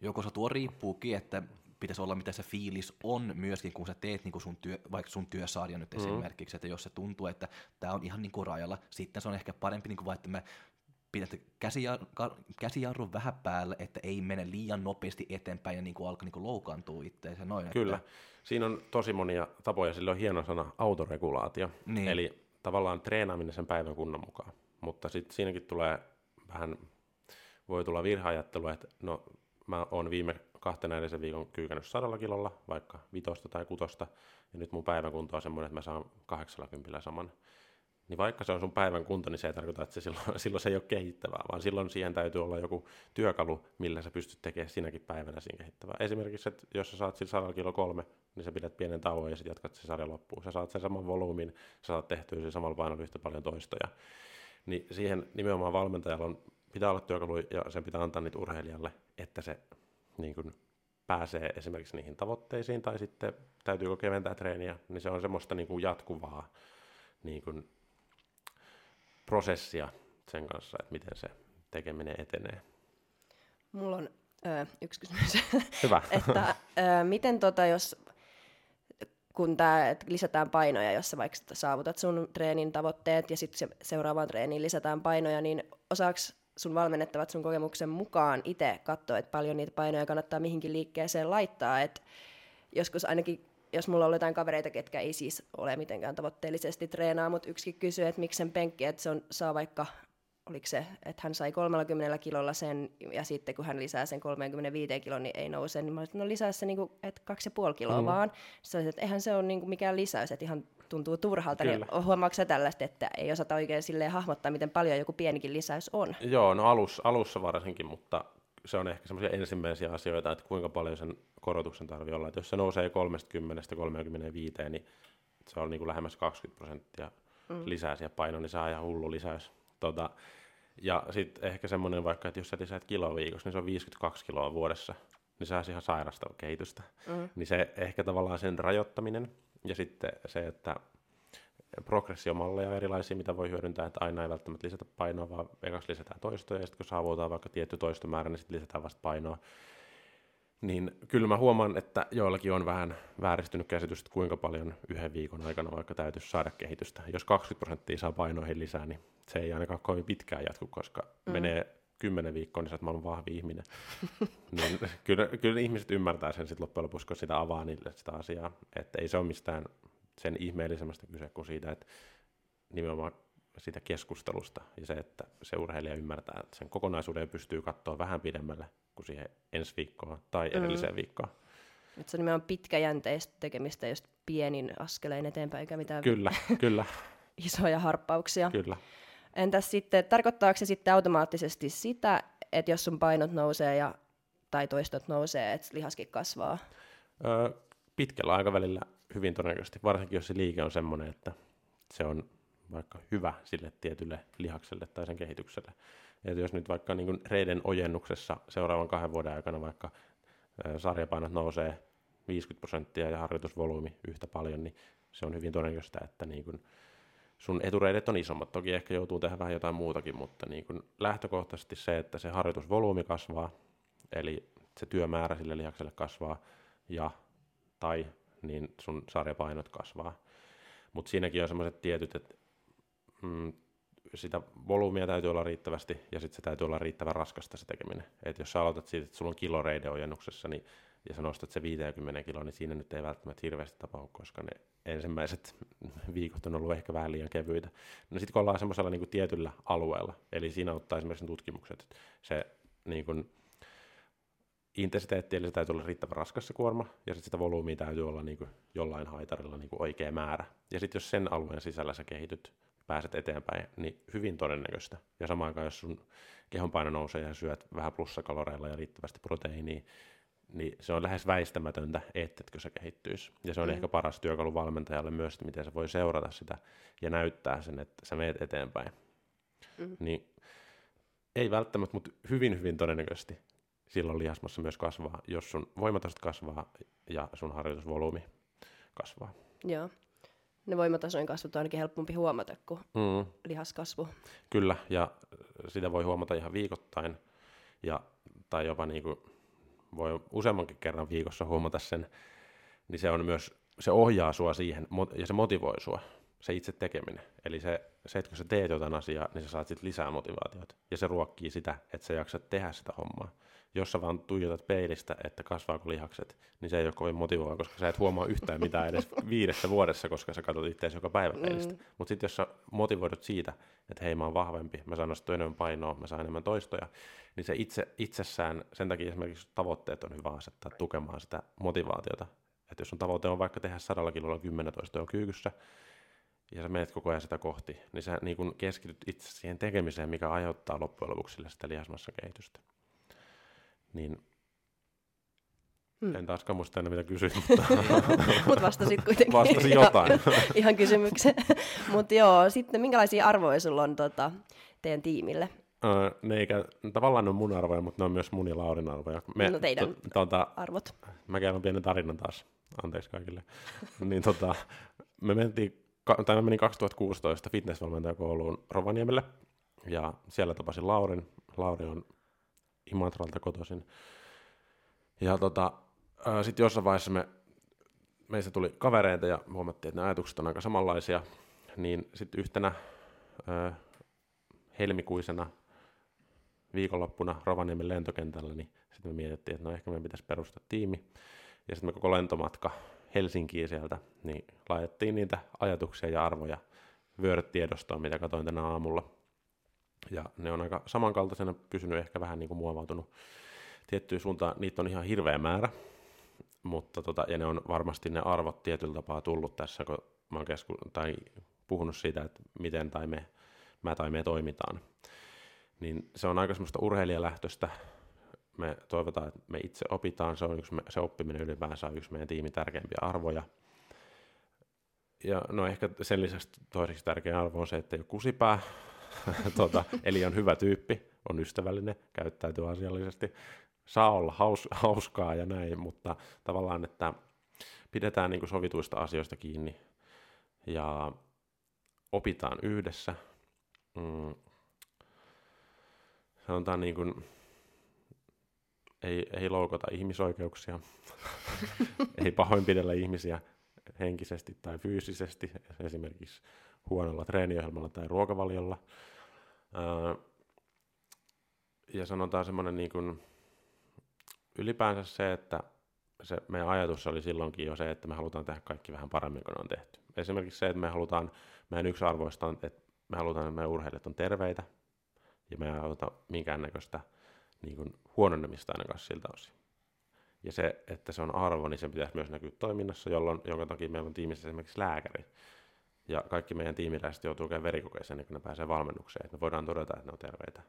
Joko se tuo riippuukin, että pitäisi olla mitä se fiilis on myöskin, kun sä teet niin kuin sun työ, vaikka sun työsarja nyt mm-hmm. esimerkiksi, että jos se tuntuu, että tämä on ihan niin kuin rajalla, sitten se on ehkä parempi, niin kuin vaan, että mä pidät käsijarrun vähän päällä, että ei mene liian nopeasti eteenpäin ja niin kuin alkaa niin kuin loukaantua itseensä. Noin, Kyllä. Että... Siinä on tosi monia tapoja, sillä on hieno sana autoregulaatio, niin. eli tavallaan treenaaminen sen päivän kunnon mukaan. Mutta sitten siinäkin tulee vähän, voi tulla virheajattelua, että no mä oon viime kahtena edellisen viikon kyykännyt sadalla kilolla, vaikka vitosta tai kutosta, ja nyt mun päivän kunto on semmoinen, että mä saan 80 saman niin vaikka se on sun päivän kunto, niin se ei tarkoita, että se silloin, <laughs> silloin se ei ole kehittävää, vaan silloin siihen täytyy olla joku työkalu, millä sä pystyt tekemään sinäkin päivänä siinä kehittävää. Esimerkiksi, että jos sä saat sillä 100 kilo kolme, niin sä pidät pienen tauon ja sitten jatkat se sarja loppuun. Sä saat sen saman volyymin, sä saat tehtyä sen samalla painolla yhtä paljon toistoja. Niin siihen nimenomaan valmentajalla on, pitää olla työkalu ja sen pitää antaa niitä urheilijalle, että se niin kuin, pääsee esimerkiksi niihin tavoitteisiin tai sitten täytyykö keventää treeniä, niin se on semmoista niin kuin jatkuvaa niin kuin, prosessia sen kanssa, että miten se tekeminen etenee. Mulla on ö, yksi kysymys. <laughs> Hyvä. <laughs> että ö, miten tota, jos kun tää, lisätään painoja, jos sä vaikka saavutat sun treenin tavoitteet ja sitten se, seuraavaan treeniin lisätään painoja, niin osaaks sun valmennettavat sun kokemuksen mukaan itse katsoa, että paljon niitä painoja kannattaa mihinkin liikkeeseen laittaa, että joskus ainakin jos mulla on jotain kavereita, ketkä ei siis ole mitenkään tavoitteellisesti treenaa, mutta yksikin kysyy, että miksi sen penkki, että se on, saa vaikka, oliko se, että hän sai 30 kilolla sen, ja sitten kun hän lisää sen 35 kilon, niin ei nouse, niin mä olisin, no lisää se niinku, että 2,5 kiloa mm. vaan. Sitten että eihän se ole niinku mikään lisäys, että ihan tuntuu turhalta, niin Kyllä. niin huomaatko sä tällaista, että ei osata oikein silleen hahmottaa, miten paljon joku pienikin lisäys on? Joo, no alus, alussa varsinkin, mutta se on ehkä semmoisia ensimmäisiä asioita, että kuinka paljon sen korotuksen tarvii olla. Että jos se nousee 30-35, niin se on niin kuin lähemmäs 20 prosenttia mm. lisää siihen painoon, niin se on ihan hullu lisäys. Tota, ja sitten ehkä semmoinen vaikka, että jos sä lisäät kiloa viikossa, niin se on 52 kiloa vuodessa, niin se on ihan sairasta kehitystä. Mm. Niin se ehkä tavallaan sen rajoittaminen ja sitten se, että progressiomalleja erilaisia, mitä voi hyödyntää, että aina ei välttämättä lisätä painoa, vaan ekaksi lisätään toistoja, ja sitten kun saavutaan vaikka tietty toistomäärä, niin sitten lisätään vasta painoa. Niin kyllä mä huomaan, että joillakin on vähän vääristynyt käsitys, että kuinka paljon yhden viikon aikana vaikka täytyisi saada kehitystä. Jos 20 prosenttia saa painoihin lisää, niin se ei ainakaan kovin pitkään jatku, koska mm. menee kymmenen viikkoa, niin sä oot maailman vahvi ihminen. <laughs> niin kyllä, kyllä ihmiset ymmärtää sen sitten loppujen lopuksi, kun sitä avaa niille sitä asiaa. Että ei se ole mistään sen ihmeellisemmästä kyse kuin siitä, että nimenomaan siitä keskustelusta ja se, että se urheilija ymmärtää, että sen kokonaisuuden pystyy katsoa vähän pidemmälle kuin siihen ensi viikkoon tai mm. edelliseen mm. viikkoon. Että se on nimenomaan pitkäjänteistä tekemistä just pienin askelein eteenpäin, eikä mitään kyllä, kyllä. <laughs> isoja harppauksia. Kyllä. Entäs sitten, tarkoittaako se sitten automaattisesti sitä, että jos sun painot nousee ja, tai toistot nousee, että lihaskin kasvaa? Öö, pitkällä aikavälillä hyvin todennäköisesti, varsinkin jos se liike on semmoinen, että se on vaikka hyvä sille tietylle lihakselle tai sen kehitykselle. Et jos nyt vaikka niin reiden ojennuksessa seuraavan kahden vuoden aikana vaikka sarjapainot nousee 50 prosenttia ja harjoitusvolyymi yhtä paljon, niin se on hyvin todennäköistä, että niin kuin sun etureidet on isommat. Toki ehkä joutuu tehdä vähän jotain muutakin, mutta niin kuin lähtökohtaisesti se, että se harjoitusvolyymi kasvaa, eli se työmäärä sille lihakselle kasvaa, ja tai niin sun sarjapainot kasvaa. Mutta siinäkin on semmoiset tietyt, että mm, sitä volyymia täytyy olla riittävästi ja sitten se täytyy olla riittävän raskasta se tekeminen. Et jos sä aloitat siitä, että sulla on kilo reideojennuksessa niin, ja sä nostat se 50 kiloa, niin siinä nyt ei välttämättä hirveästi tapahdu, koska ne ensimmäiset <laughs> viikot on ollut ehkä vähän liian kevyitä. No sitten kun ollaan semmoisella niin tietyllä alueella, eli siinä ottaa esimerkiksi tutkimukset, että se niin kuin, intensiteetti, eli se täytyy olla riittävän raskas se kuorma, ja sitten sitä volyymia täytyy olla niin kuin jollain haitarilla niin kuin oikea määrä. Ja sitten jos sen alueen sisällä sä kehityt, pääset eteenpäin, niin hyvin todennäköistä. Ja samaan aikaan, jos sun kehonpaino nousee ja syöt vähän plussakaloreilla ja riittävästi proteiiniä, niin se on lähes väistämätöntä, ettetkö se kehittyisi. Ja se on mm. ehkä paras työkalu valmentajalle myös, että miten se voi seurata sitä ja näyttää sen, että sä meet eteenpäin. Mm. Niin ei välttämättä, mutta hyvin, hyvin todennäköisesti silloin lihasmassa myös kasvaa, jos sun voimatasot kasvaa ja sun harjoitusvolyymi kasvaa. Joo. Ne voimatasojen kasvut on ainakin helpompi huomata kuin mm. lihaskasvu. Kyllä, ja sitä voi huomata ihan viikoittain, ja, tai jopa niin kuin voi useammankin kerran viikossa huomata sen, niin se on myös, se ohjaa sua siihen, ja se motivoi sua, se itse tekeminen. Eli se, se että kun sä teet jotain asiaa, niin sä saat sitten lisää motivaatiota, ja se ruokkii sitä, että sä jaksat tehdä sitä hommaa jos sä vaan tuijotat peilistä, että kasvaako lihakset, niin se ei ole kovin motivoivaa, koska sä et huomaa yhtään mitään edes <laughs> viidessä vuodessa, koska sä katsot itseäsi joka päivä peilistä. Mm. Mutta sitten jos sä motivoidut siitä, että hei mä oon vahvempi, mä saan nostaa enemmän painoa, mä saan enemmän toistoja, niin se itse, itsessään, sen takia esimerkiksi tavoitteet on hyvä asettaa tukemaan sitä motivaatiota. Että jos sun tavoite on vaikka tehdä sadalla kilolla 10 toistoa kyykyssä, ja sä menet koko ajan sitä kohti, niin sä niin kun keskityt itse siihen tekemiseen, mikä aiheuttaa loppujen lopuksi sitä lihasmassa kehitystä. Niin Hmm. en taaskaan muista enää mitä kysyit, <laughs> mutta Mutta vastasit kuitenkin vastasin jotain. <laughs> ihan kysymykseen. <laughs> Mutta joo, sitten minkälaisia arvoja sulla on tota, teidän tiimille? Öö, ne eikä, tavallaan ne on mun arvoja, mutta ne on myös mun ja Laurin arvoja. Me, No teidän. To, tuota, Arvot. mä kerron pienen tarinan taas. Anteeksi kaikille. niin tota, me mentiin, tai mä menin 2016 fitnessvalmentajakouluun Rovaniemelle, ja siellä tapasin Laurin. Lauri on Imatralta kotoisin. Ja tota, sitten jossain vaiheessa me, meistä tuli kavereita ja huomattiin, että ne ajatukset on aika samanlaisia. Niin sitten yhtenä ö, helmikuisena viikonloppuna Rovaniemen lentokentällä, niin sitten me mietittiin, että no ehkä meidän pitäisi perustaa tiimi. Ja sitten me koko lentomatka Helsinkiin sieltä, niin laitettiin niitä ajatuksia ja arvoja vyörytiedostoon, mitä katsoin tänä aamulla. Ja ne on aika samankaltaisena pysynyt, ehkä vähän niin kuin muovautunut tiettyyn suuntaan. Niitä on ihan hirveä määrä, mutta tota, ja ne on varmasti ne arvot tietyllä tapaa tullut tässä, kun mä oon kesku- tai puhunut siitä, että miten tai me, mä tai me toimitaan. Niin se on aika semmoista urheilijalähtöistä. Me toivotaan, että me itse opitaan. Se, on yksi, se oppiminen ylipäänsä on yksi meidän tiimin tärkeimpiä arvoja. Ja no ehkä sen lisäksi toiseksi tärkeä arvo on se, että ei ole kusipää. <laughs> tota, eli on hyvä tyyppi, on ystävällinen, käyttäytyy asiallisesti, saa olla haus, hauskaa ja näin, mutta tavallaan, että pidetään niin kuin sovituista asioista kiinni ja opitaan yhdessä. Mm. Sanotaan niin kuin, ei, ei loukata ihmisoikeuksia, <laughs> ei pahoinpidellä ihmisiä henkisesti tai fyysisesti, esimerkiksi huonolla treeniohjelmalla tai ruokavaliolla. Ää, ja sanotaan semmoinen niin kuin, ylipäänsä se, että se meidän ajatus oli silloinkin jo se, että me halutaan tehdä kaikki vähän paremmin kuin on tehty. Esimerkiksi se, että me halutaan, meidän yksi arvoista on, että me halutaan, että meidän urheilijat on terveitä, ja me ei haluta minkäännäköistä niin kuin huononemista ainakaan siltä osin. Ja se, että se on arvo, niin sen pitäisi myös näkyä toiminnassa, jolloin, jonka takia meillä on tiimissä esimerkiksi lääkäri. Ja kaikki meidän tiimiläiset joutuu käymään verikokeeseen ennen kuin ne pääsee valmennukseen. Että me voidaan todeta, että ne on terveitä.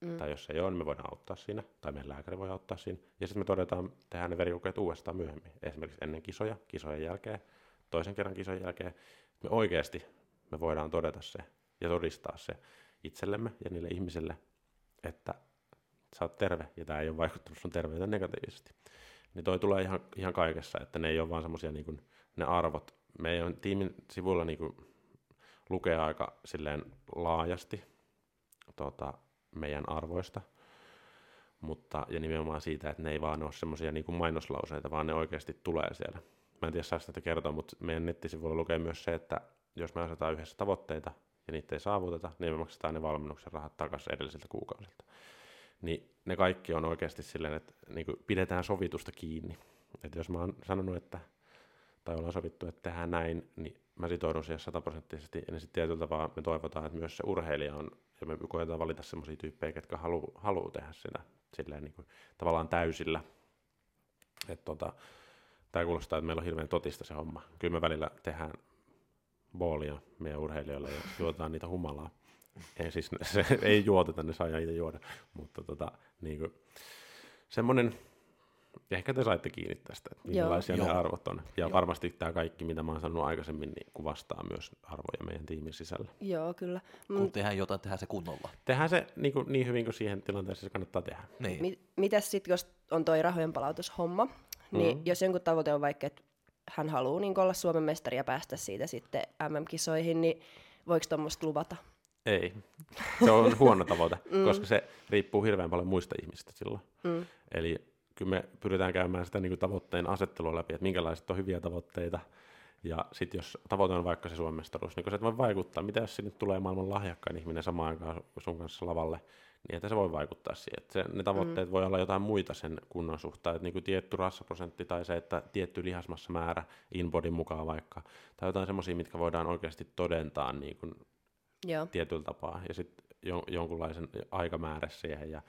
Mm. Tai jos ei ole, niin me voidaan auttaa siinä. Tai meidän lääkäri voi auttaa siinä. Ja sitten me todetaan, tehdään ne verikokeet uudestaan myöhemmin. Esimerkiksi ennen kisoja, kisojen jälkeen, toisen kerran kisojen jälkeen. Me oikeasti me voidaan todeta se ja todistaa se itsellemme ja niille ihmisille, että sä oot terve ja tämä ei ole vaikuttanut sun terveyteen negatiivisesti. Niin toi tulee ihan, ihan kaikessa, että ne ei ole vaan semmoisia niin ne arvot. Meidän tiimin sivuilla niin kuin, lukee aika silleen laajasti tota, meidän arvoista, mutta ja nimenomaan siitä, että ne ei vaan ole semmoisia niin kuin mainoslauseita, vaan ne oikeasti tulee siellä. Mä en tiedä, saako tätä kertoa, mutta meidän nettisivuilla lukee myös se, että jos me asetetaan yhdessä tavoitteita ja niitä ei saavuteta, niin me maksetaan ne valmennuksen rahat takaisin edellisiltä kuukausilta. Niin ne kaikki on oikeasti silleen, että niin kuin pidetään sovitusta kiinni. Että jos mä oon sanonut, että tai ollaan sovittu, että tehdään näin, niin mä sitoudun siihen sataprosenttisesti, ja sitten tietyllä tapaa me toivotaan, että myös se urheilija on, ja me koetaan valita sellaisia tyyppejä, jotka haluaa haluu tehdä sitä silleen niin kuin, tavallaan täysillä. Että tota, tämä kuulostaa, että meillä on hirveän totista se homma. Kyllä me välillä tehdään boolia meidän urheilijoille ja juotaan niitä humalaa. Ei, siis, <laughs> se, ei juoteta, ne saa itse juoda, mutta tota, niin kuin, semmoinen, ehkä te saitte kiinni tästä, että minkälaisia Joo. ne arvot on. Ja Joo. varmasti tämä kaikki, mitä mä oon sanonut aikaisemmin, niin kuvastaa myös arvoja meidän tiimin sisällä. Joo, kyllä. Kun Mm, tehdään jotain, tehdään se kunnolla. Tehdään se niin, kuin, niin hyvin kuin siihen tilanteeseen se kannattaa tehdä. Niin. mi- mitäs sitten, jos on toi rahojen palautushomma, niin Mm. jos jonkun tavoite on vaikka, että hän haluaa niin olla Suomen mestari ja päästä siitä sitten MM-kisoihin, niin voiko tuommoista luvata? Ei. Se on huono tavoite, <laughs> mm. koska se riippuu hirveän paljon muista ihmisistä silloin. Mm. Eli kyllä me pyritään käymään sitä niin kuin tavoitteen asettelua läpi, että minkälaiset on hyviä tavoitteita. Ja sitten jos tavoite on vaikka se Suomen mestaruus, niin kun sä et voi vaikuttaa, mitä jos sinne tulee maailman lahjakkain ihminen samaan aikaan sun kanssa lavalle, niin että se voi vaikuttaa siihen. Että se, ne tavoitteet mm. voi olla jotain muita sen kunnon suhteen, että niin kuin tietty rassaprosentti tai se, että tietty lihasmassa määrä inbodin mukaan vaikka, tai jotain semmoisia, mitkä voidaan oikeasti todentaa niin kuin Joo. tietyllä tapaa ja sitten jon, jonkunlaisen aikamäärä siihen ja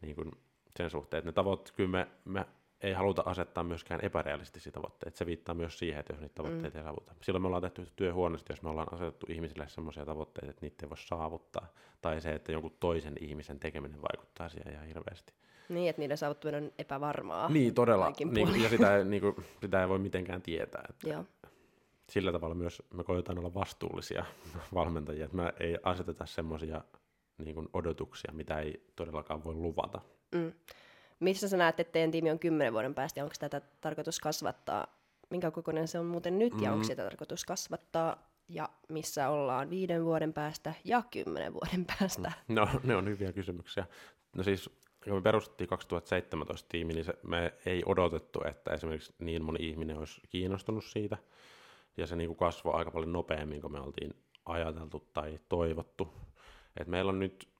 niin kuin sen suhteen, että ne tavoitteet, kyllä me, me ei haluta asettaa myöskään epärealistisia tavoitteita. Se viittaa myös siihen, että jos niitä tavoitteita mm. ei saavuta. Silloin me ollaan tehty työ huonosti, jos me ollaan asetettu ihmisille sellaisia tavoitteita, että niitä ei voi saavuttaa. Tai se, että jonkun toisen ihmisen tekeminen vaikuttaa siihen ihan hirveästi. Niin, että niiden saavuttaminen on epävarmaa. Niin, todella. Niin, ja sitä ei, niin kuin, sitä ei voi mitenkään tietää. Että Joo. Sillä tavalla myös me koetaan olla vastuullisia valmentajia, että me ei aseteta semmoisia niin odotuksia, mitä ei todellakaan voi luvata. Mm. Missä sä näet, että teidän tiimi on kymmenen vuoden päästä onko tätä tarkoitus kasvattaa? Minkä kokoinen se on muuten nyt ja mm. onko sitä tarkoitus kasvattaa? Ja missä ollaan viiden vuoden päästä ja kymmenen vuoden päästä? No, ne on hyviä kysymyksiä. No siis, kun me perustettiin 2017 tiimi, niin se, me ei odotettu, että esimerkiksi niin moni ihminen olisi kiinnostunut siitä. Ja se niin kuin kasvoi aika paljon nopeammin kuin me oltiin ajateltu tai toivottu. Et meillä on nyt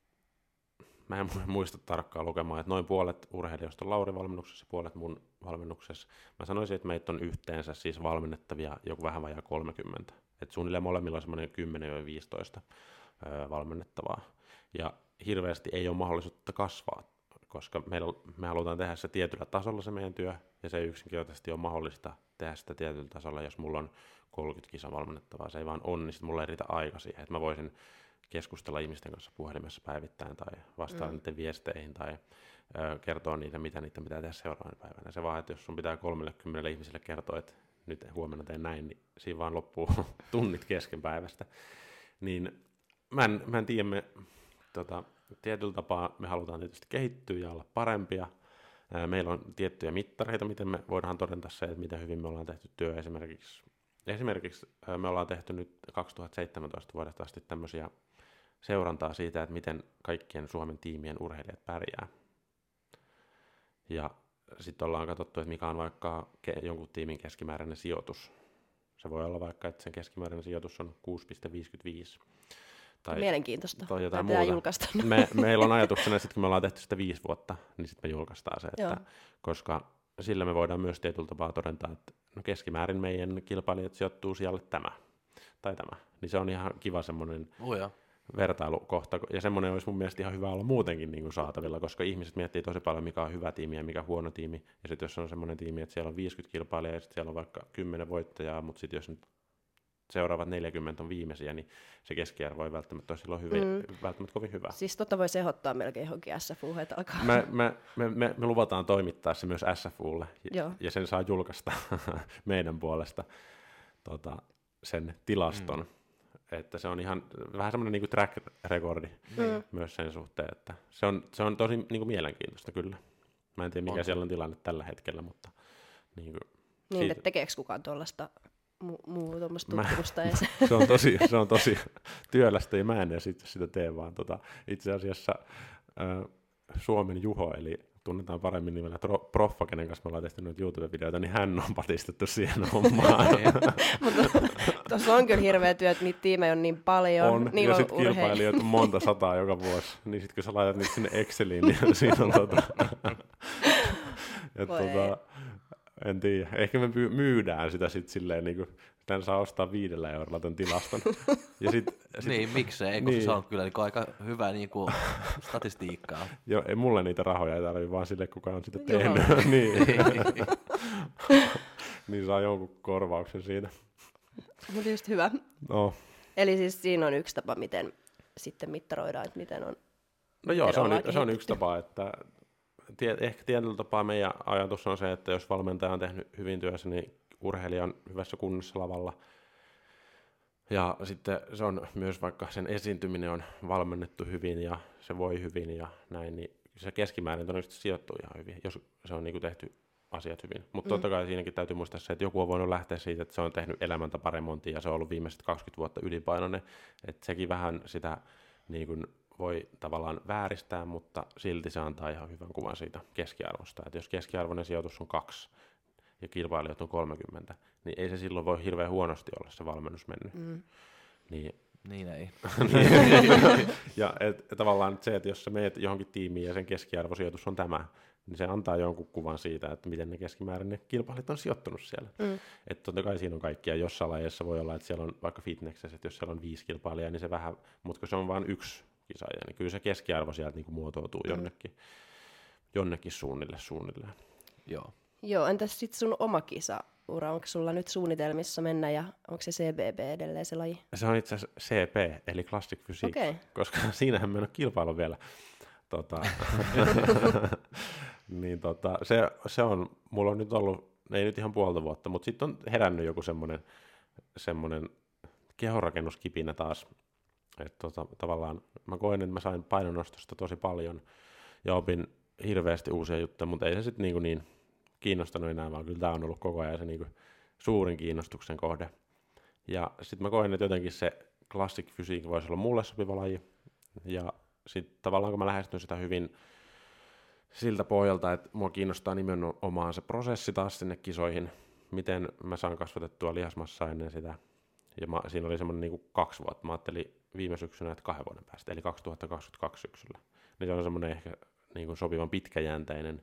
mä en <laughs> muista tarkkaan lukemaan, että noin puolet urheilijoista on Lauri valmennuksessa puolet mun valmennuksessa. Mä sanoisin, että meitä on yhteensä siis valmennettavia joku vähän vajaa 30. Et suunnilleen molemmilla on semmoinen 10-15 valmennettavaa. Ja hirveästi ei ole mahdollisuutta kasvaa, koska meillä, me halutaan tehdä se tietyllä tasolla se meidän työ, ja se yksinkertaisesti on mahdollista tehdä sitä tietyllä tasolla, jos mulla on 30 kisa valmennettavaa. Se ei vaan on, sitten mulla ei riitä aika siihen, että mä voisin keskustella ihmisten kanssa puhelimessa päivittäin tai vastaa mm. niiden viesteihin tai ö, kertoa niille, mitä niitä pitää tehdä seuraavana päivänä. Se vaan, että jos sun pitää 30 ihmiselle kertoa, että nyt huomenna teen näin, niin siinä vaan loppuu <laughs> tunnit kesken päivästä. Niin mä en, mä en tiedä, me tota, tietyllä tapaa me halutaan tietysti kehittyä ja olla parempia. Meillä on tiettyjä mittareita, miten me voidaan todeta se, että miten hyvin me ollaan tehty työ. Esimerkiksi, esimerkiksi me ollaan tehty nyt 2017 vuodesta asti tämmöisiä seurantaa siitä, että miten kaikkien Suomen tiimien urheilijat pärjää. Ja sitten ollaan katsottu, että mikä on vaikka jonkun tiimin keskimääräinen sijoitus. Se voi olla vaikka, että sen keskimääräinen sijoitus on 6,55. Tai, Mielenkiintoista. Tai jotain muuta. julkaista. <laughs> Me, meillä on ajatuksena, että kun me ollaan tehty sitä viisi vuotta, niin sitten me julkaistaan se. Että, koska sillä me voidaan myös tietyllä tapaa todeta, että no keskimäärin meidän kilpailijat sijoittuu siellä tämä tai tämä. Niin se on ihan kiva semmoinen oh vertailukohta, ja semmoinen olisi mun mielestä ihan hyvä olla muutenkin niin kuin saatavilla, koska ihmiset miettii tosi paljon, mikä on hyvä tiimi ja mikä on huono tiimi, ja sitten jos on semmoinen tiimi, että siellä on 50 kilpailijaa, ja sitten siellä on vaikka 10 voittajaa, mutta sitten jos nyt seuraavat 40 on viimeisiä, niin se keskiarvo ei välttämättä ole silloin hyvin, mm. välttämättä kovin hyvä. Siis totta voi ehdottaa melkein johonkin SFU, että alkaa. Me, me, me, me, me, luvataan toimittaa se myös SFUlle, ja, ja sen saa julkaista <laughs> meidän puolesta tota, sen tilaston. Mm että se on ihan vähän semmoinen niin track recordi mm. myös sen suhteen, että se on, se on tosi niin kuin mielenkiintoista kyllä. Mä en tiedä, mikä on. siellä on tilanne tällä hetkellä, mutta niin kuin, niin, siitä... että tekeekö kukaan tuollaista mu- muu tuommoista tutkimusta? Mä, se... se, on tosi, se on tosi työlästä ja mä en edes sitä tee, vaan tota, itse asiassa äh, Suomen Juho, eli tunnetaan paremmin nimellä Proffa, kenen kanssa me ollaan tehty noita YouTube-videoita, niin hän on patistettu siihen hommaan. <laughs> Mutta tuossa on kyllä hirveä työ, että niitä tiimejä on niin paljon. On, niin ja sitten kilpailijoita on monta <laughs> sataa joka vuosi. Niin sitten kun sä laitat niitä sinne Exceliin, niin <laughs> siinä on tota... ja tota, en tiedä. Ehkä me myydään sitä sitten silleen niin kuin Tän saa ostaa viidellä eurolla tämän tilaston. <laughs> Ja sit, sit, niin, miksei, kun niin. se on kyllä niin aika hyvä niin kuin, statistiikkaa. <laughs> Joo, ei mulle niitä rahoja ei tarvitse, vaan sille, kuka on sitä tehnyt. <laughs> niin. niin saa jonkun korvauksen siitä. Mutta just hyvä. No. Eli siis siinä on yksi tapa, miten sitten mittaroidaan, että miten on No joo, se on, se on yksi tapa, että tie, ehkä tietyllä tapaa meidän ajatus on se, että jos valmentaja on tehnyt hyvin työssä, niin urheilija on hyvässä kunnossa lavalla. Ja sitten se on myös vaikka sen esiintyminen on valmennettu hyvin ja se voi hyvin ja näin, niin se keskimäärin todennäköisesti sijoittuu ihan hyvin, jos se on niin kuin tehty asiat hyvin. Mutta mm. totta kai siinäkin täytyy muistaa se, että joku on voinut lähteä siitä, että se on tehnyt elämäntaparemontia ja se on ollut viimeiset 20 vuotta ylipainoinen. Että sekin vähän sitä niin kuin voi tavallaan vääristää, mutta silti se antaa ihan hyvän kuvan siitä keskiarvosta. Että jos keskiarvoinen sijoitus on kaksi, ja kilpailijat on 30, niin ei se silloin voi hirveän huonosti olla se valmennus mennyt. Mm. Niin, niin ei. <laughs> ja et, et, tavallaan se, että jos sä meet johonkin tiimiin ja sen keskiarvosijoitus on tämä, niin se antaa jonkun kuvan siitä, että miten ne keskimäärin ne kilpailijat on sijoittunut siellä. Mm. Että totta kai siinä on kaikkia. Jossain lajeissa voi olla, että siellä on vaikka fitneksessä, että jos siellä on viisi kilpailijaa, niin se vähän, mutta kun se on vain yksi kisaaja, niin kyllä se keskiarvo sieltä niin kuin muotoutuu mm. jonnekin, jonnekin suunnille suunnilleen. Joo. Joo, entäs sitten sun oma kisa? Ura, onko sulla nyt suunnitelmissa mennä ja onko se CBB edelleen se laji? Se on itse asiassa CP, eli Classic Physique, Okei. koska <laughs> siinähän me en ole kilpailu vielä. Tota, <laughs> niin tota, se, se on, mulla on nyt ollut, ei nyt ihan puolta vuotta, mutta sitten on herännyt joku semmoinen semmonen kehorakennuskipinä taas. Et tota, tavallaan mä koen, että mä sain painonnostosta tosi paljon ja opin hirveästi uusia juttuja, mutta ei se sitten niin, niin kiinnostanut enää, vaan kyllä tämä on ollut koko ajan se niin suurin kiinnostuksen kohde. Ja sitten mä koen, että jotenkin se classic fysiikka voisi olla mulle sopiva laji. Ja sitten tavallaan kun mä lähestyn sitä hyvin siltä pohjalta, että mua kiinnostaa nimenomaan se prosessi taas sinne kisoihin, miten mä saan kasvatettua lihasmassaa ennen sitä. Ja mä, siinä oli semmoinen niin kaksi vuotta. Mä ajattelin viime syksynä, että kahden vuoden päästä, eli 2022 syksyllä. Niin se on semmoinen ehkä niin kuin sopivan pitkäjänteinen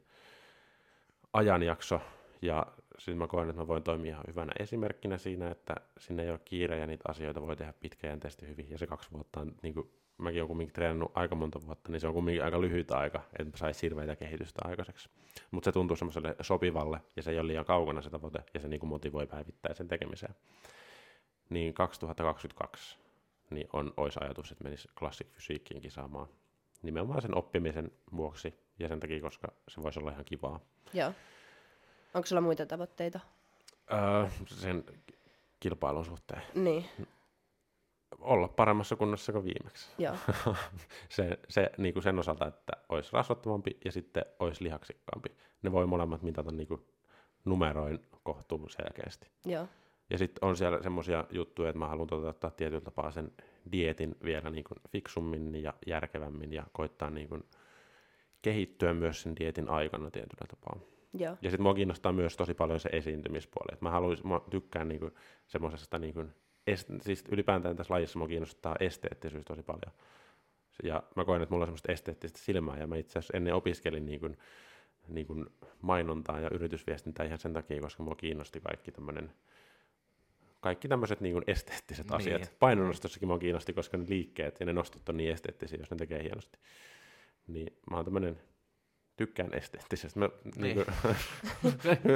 ajanjakso, ja sitten mä koen, että mä voin toimia ihan hyvänä esimerkkinä siinä, että sinne ei ole kiire ja niitä asioita voi tehdä pitkäjänteisesti hyvin. Ja se kaksi vuotta on, niin kuin, mäkin olen kumminkin treenannut aika monta vuotta, niin se on kumminkin aika lyhyt aika, että saisi hirveitä kehitystä aikaiseksi. Mutta se tuntuu semmoiselle sopivalle ja se ei ole liian kaukana se tavoite ja se niin kuin motivoi päivittäin sen tekemiseen. Niin 2022 niin on, olisi ajatus, että menisi Classic Fysiikkiin kisaamaan nimenomaan sen oppimisen vuoksi ja sen takia, koska se voisi olla ihan kivaa. Joo. Onko sulla muita tavoitteita? Öö, sen kilpailun suhteen. Niin, Olla paremmassa kunnossa kuin viimeksi. joo. <laughs> Se, se niin kuin sen osalta, että olisi rasvattavampi ja sitten olisi lihaksikkaampi. Ne voi molemmat mitata niin kuin numeroin kohtuu selkeästi. joo. Ja sitten on siellä semmoisia juttuja, että mä haluan toteuttaa tietyllä tapaa sen dietin vielä niin kuin fiksummin ja järkevämmin ja koittaa niin kuin kehittyä myös sen dietin aikana tietyllä tapaa. Joo. Ja sitten mua kiinnostaa myös tosi paljon se esiintymispuoli. Et mä, haluais, mä tykkään niinku semmoisesta, niinku, est, siis ylipäätään tässä lajissa mua kiinnostaa esteettisyys tosi paljon. Ja mä koen, että mulla on semmoista esteettistä silmää, ja mä itse asiassa ennen opiskelin niinku, niinku mainontaa ja yritysviestintää ihan sen takia, koska mua kiinnosti kaikki tämmöinen kaikki tämmöiset niin esteettiset Niin. asiat. Painonnostossakin mua kiinnosti, koska ne liikkeet ja ne nostot on niin esteettisiä, jos ne tekee hienosti. Niin mä oon tämmöinen, tykkään esteettisestä. Mä, niin. Niin.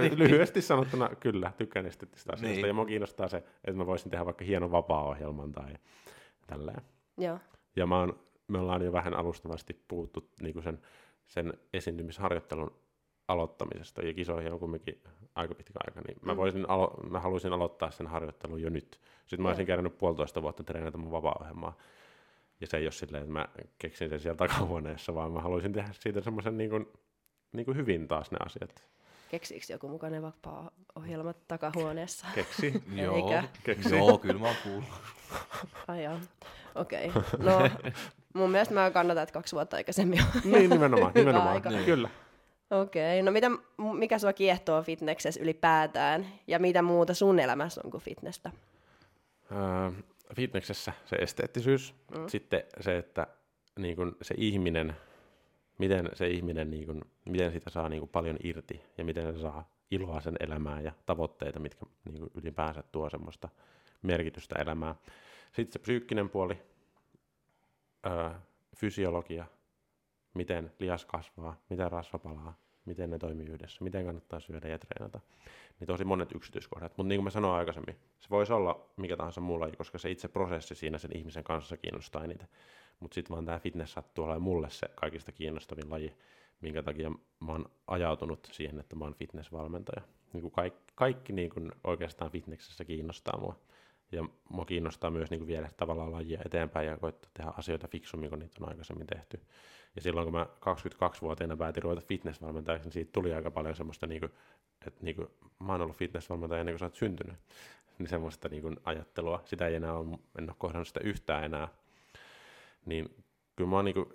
Niin <laughs> lyhyesti sanottuna kyllä, tykkään esteettisistä asioista. Niin. Ja mua kiinnostaa se, että mä voisin tehdä vaikka hienon vapaa-ohjelman tai tälleen. Joo. Ja mä oon, me ollaan jo vähän alustavasti puhuttu niin sen, sen esiintymisharjoittelun aloittamisesta, ja kisoihin on kumminkin aika pitkä aika, niin mä, Mm. voisin alo- mä haluaisin aloittaa sen harjoittelun jo nyt. Sitten mä olisin kerännyt puolitoista vuotta treenata mun vapaa-ohjelmaa, ja se ei ole silleen, että mä keksin sen siellä takahuoneessa, vaan mä haluaisin tehdä siitä semmoisen niin kuin, niin kuin hyvin taas ne asiat. Keksiikö joku mukainen vapaa-ohjelma takahuoneessa? Keksi. <laughs> Joo. Keksi. joo, kyllä mä oon kuullut. <laughs> Ai. Okei. Okay. No, mun mielestä mä kannatan, että kaksi vuotta aikaisemmin on. niin, nimenomaan, <laughs> nimenomaan. aika. Niin. Kyllä. Okei. Okay. No mitä, mikä sua kiehtoo fitneksessä ylipäätään? Ja mitä muuta sun elämässä on kuin fitnessä? Öö, fitneksessä se esteettisyys, mm. sitten se, että niin kun se ihminen, miten se ihminen, niin kun, miten sitä saa niin kun paljon irti ja miten se saa iloa sen elämään ja tavoitteita, mitkä niin kun ylipäänsä tuo semmoista merkitystä elämään. Sitten se psyykkinen puoli, öö, fysiologia, miten lihas kasvaa, miten rasva palaa, miten ne toimii yhdessä, miten kannattaa syödä ja treenata. Niin tosi monet yksityiskohdat. Mutta niin kuin mä sanoin aikaisemmin, se voisi olla mikä tahansa muu laji, koska se itse prosessi siinä sen ihmisen kanssa kiinnostaa eniten. Mutta sitten vaan tämä fitness sattuu olemaan mulle se kaikista kiinnostavin laji, minkä takia mä oon ajautunut siihen, että mä oon fitnessvalmentaja. Niin kuin kaikki, kaikki niin kuin oikeastaan fitnessessä kiinnostaa mua. Ja mua kiinnostaa myös niin kuin viedä tavallaan lajia eteenpäin ja koittaa tehdä asioita fiksummin kuin niitä on aikaisemmin tehty. Ja silloin kun mä 22-vuotiaana päätin ruveta fitnessvalmentajaksi, niin siitä tuli aika paljon semmoista, niin kuin, että niin kuin, mä oon ollut fitnessvalmentaja ennen kuin sä oot syntynyt. Niin semmoista niin kuin, ajattelua, sitä ei enää ole, en ole kohdannut sitä yhtään enää. Niin kyllä mua niin kuin,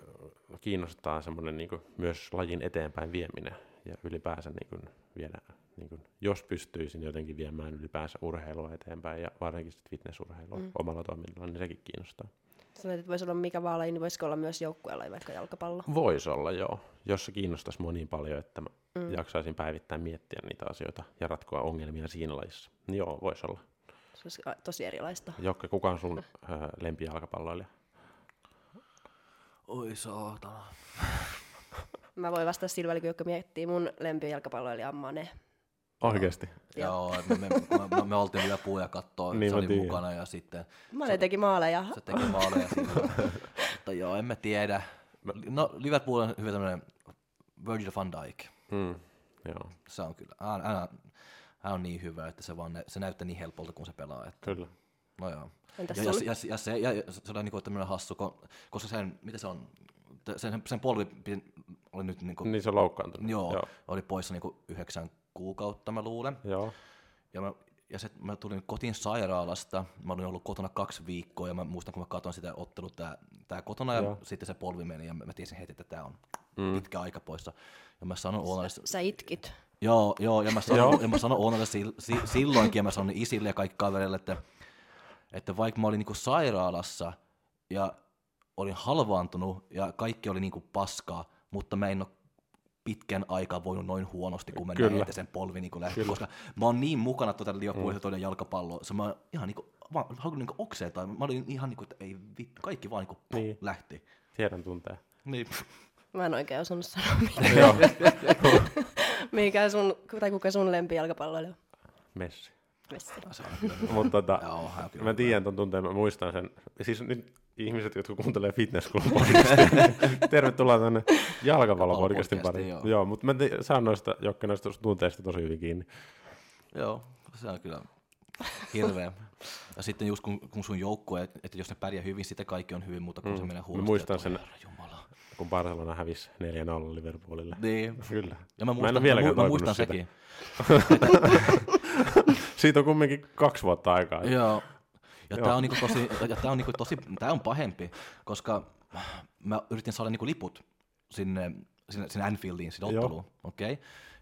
kiinnostaa semmoinen niin kuin, myös lajin eteenpäin vieminen ja ylipäänsä niin kuin, viedä, niin kuin, jos pystyisin jotenkin viemään ylipäänsä urheilua eteenpäin ja varsinkin sit fitnessurheilua mm. Mm. omalla toiminnalla, niin sekin kiinnostaa. Sanoit, että voisi olla mikä vaan laji, niin voisiko olla myös joukkueella vaikka jalkapallo? Voisi olla, joo. Jos se kiinnostaisi mua niin paljon, että mä Mm. jaksaisin päivittäin miettiä niitä asioita ja ratkoa ongelmia siinä lajissa. Niin joo, voisi olla. Se olisi tosi erilaista. Jokke, kuka on sun äh, lempijalkapalloilija? Oi saatana. Mä voin vastata Silväli, joka miettii mun lempijalkapalloilija on Mane. Oikeesti. Joo, me, me, me, me, me oltiin vielä puuja kattoa, Niin se oli tiedän. mukana ja sitten Mä olin teki maaleja. se teki maaleja siinä. Mutta joo, en mä tiedä. No Liverpool on hyvä tämmönen Virgil van Dijk. Mm. Joo, Se on kyllä, hän, hän, hän on niin hyvä, että se, vaan, se näyttää niin helpolta, kun se pelaa. Että, kyllä. no joo. Entäs Ja, ja, ja, ja, se, ja, se oli niinku tämmöinen hassu, ko- koska sen, mitä se on, sen, sen polvi oli nyt niinku, Niin se on loukkaantunut. joo, Joo. oli poissa niinku yhdeksän kuukautta, mä luulen. Joo. Ja, mä, ja sit mä tulin kotiin sairaalasta, mä olin ollut kotona kaksi viikkoa ja mä muistan, kun mä katsoin sitä ottelua tää, tää kotona ja Joo. sitten se polvi meni ja mä, tiesin heti, että tää on mm. pitkä aika poissa. Ja mä sanon Oonalle, Sä itkit. joo, joo, ja mä Joo. sanon, ja mä sanon Oonalle sil, si, silloinkin ja mä sanon isille ja kaikki kavereille, että, että vaikka mä olin niinku sairaalassa ja olin halvaantunut ja kaikki oli niinku paskaa, mutta mä en ole pitkän aikaa voinut noin huonosti, kun mä Kyllä. näin, että sen polvi niinku lähti, koska mä oon niin mukana tuota Liverpoolissa mm. toinen jalkapalloa, se mä ihan niinku, vaan haluan niinku okseeta, mä olin ihan niinku, että ei vittu, kaikki vaan niinku Niin. niin. lähti. Tiedän tuntee. Niin. Mä en oikein osannut sanoa mikä, Joo. <laughs> mikä sun, tai kuka sun lempijalkapalloilija on. Messi. Kyllä. Mutta tota, Joo, kyllä mä tiedän ton tunteen, mä muistan sen. Siis nyt ihmiset, jotka kuuntelee fitness <laughs> tervetuloa tänne jalkapallopodcastin Jalkapallopodcastiin, pariin. joo. Joo, mutta mä te- saan noista, Jokke, noista tunteista tosi hyvin kiinni. Joo, se on kyllä hirveä. Ja sitten just kun, kun sun joukkue, että että jos ne pärjää hyvin, sitten kaikki on hyvin, mutta kun mm. se menee huonosti. muistan että sen- Jumala. Kun Barcelona hävisi 4-0 Liverpoolille. Niin. Kyllä. Ja mä en muistan, ole vieläkään mä, mä muistan sekin. <laughs> Siitä on kumminkin kaksi vuotta aikaa. Joo. Ja tää on, niinku tosi, ja tää on, niinku tosi, tää on pahempi, koska mä yritin saada niinku liput sinne, sinne, sinne Anfieldiin, sinne otteluun. Okay?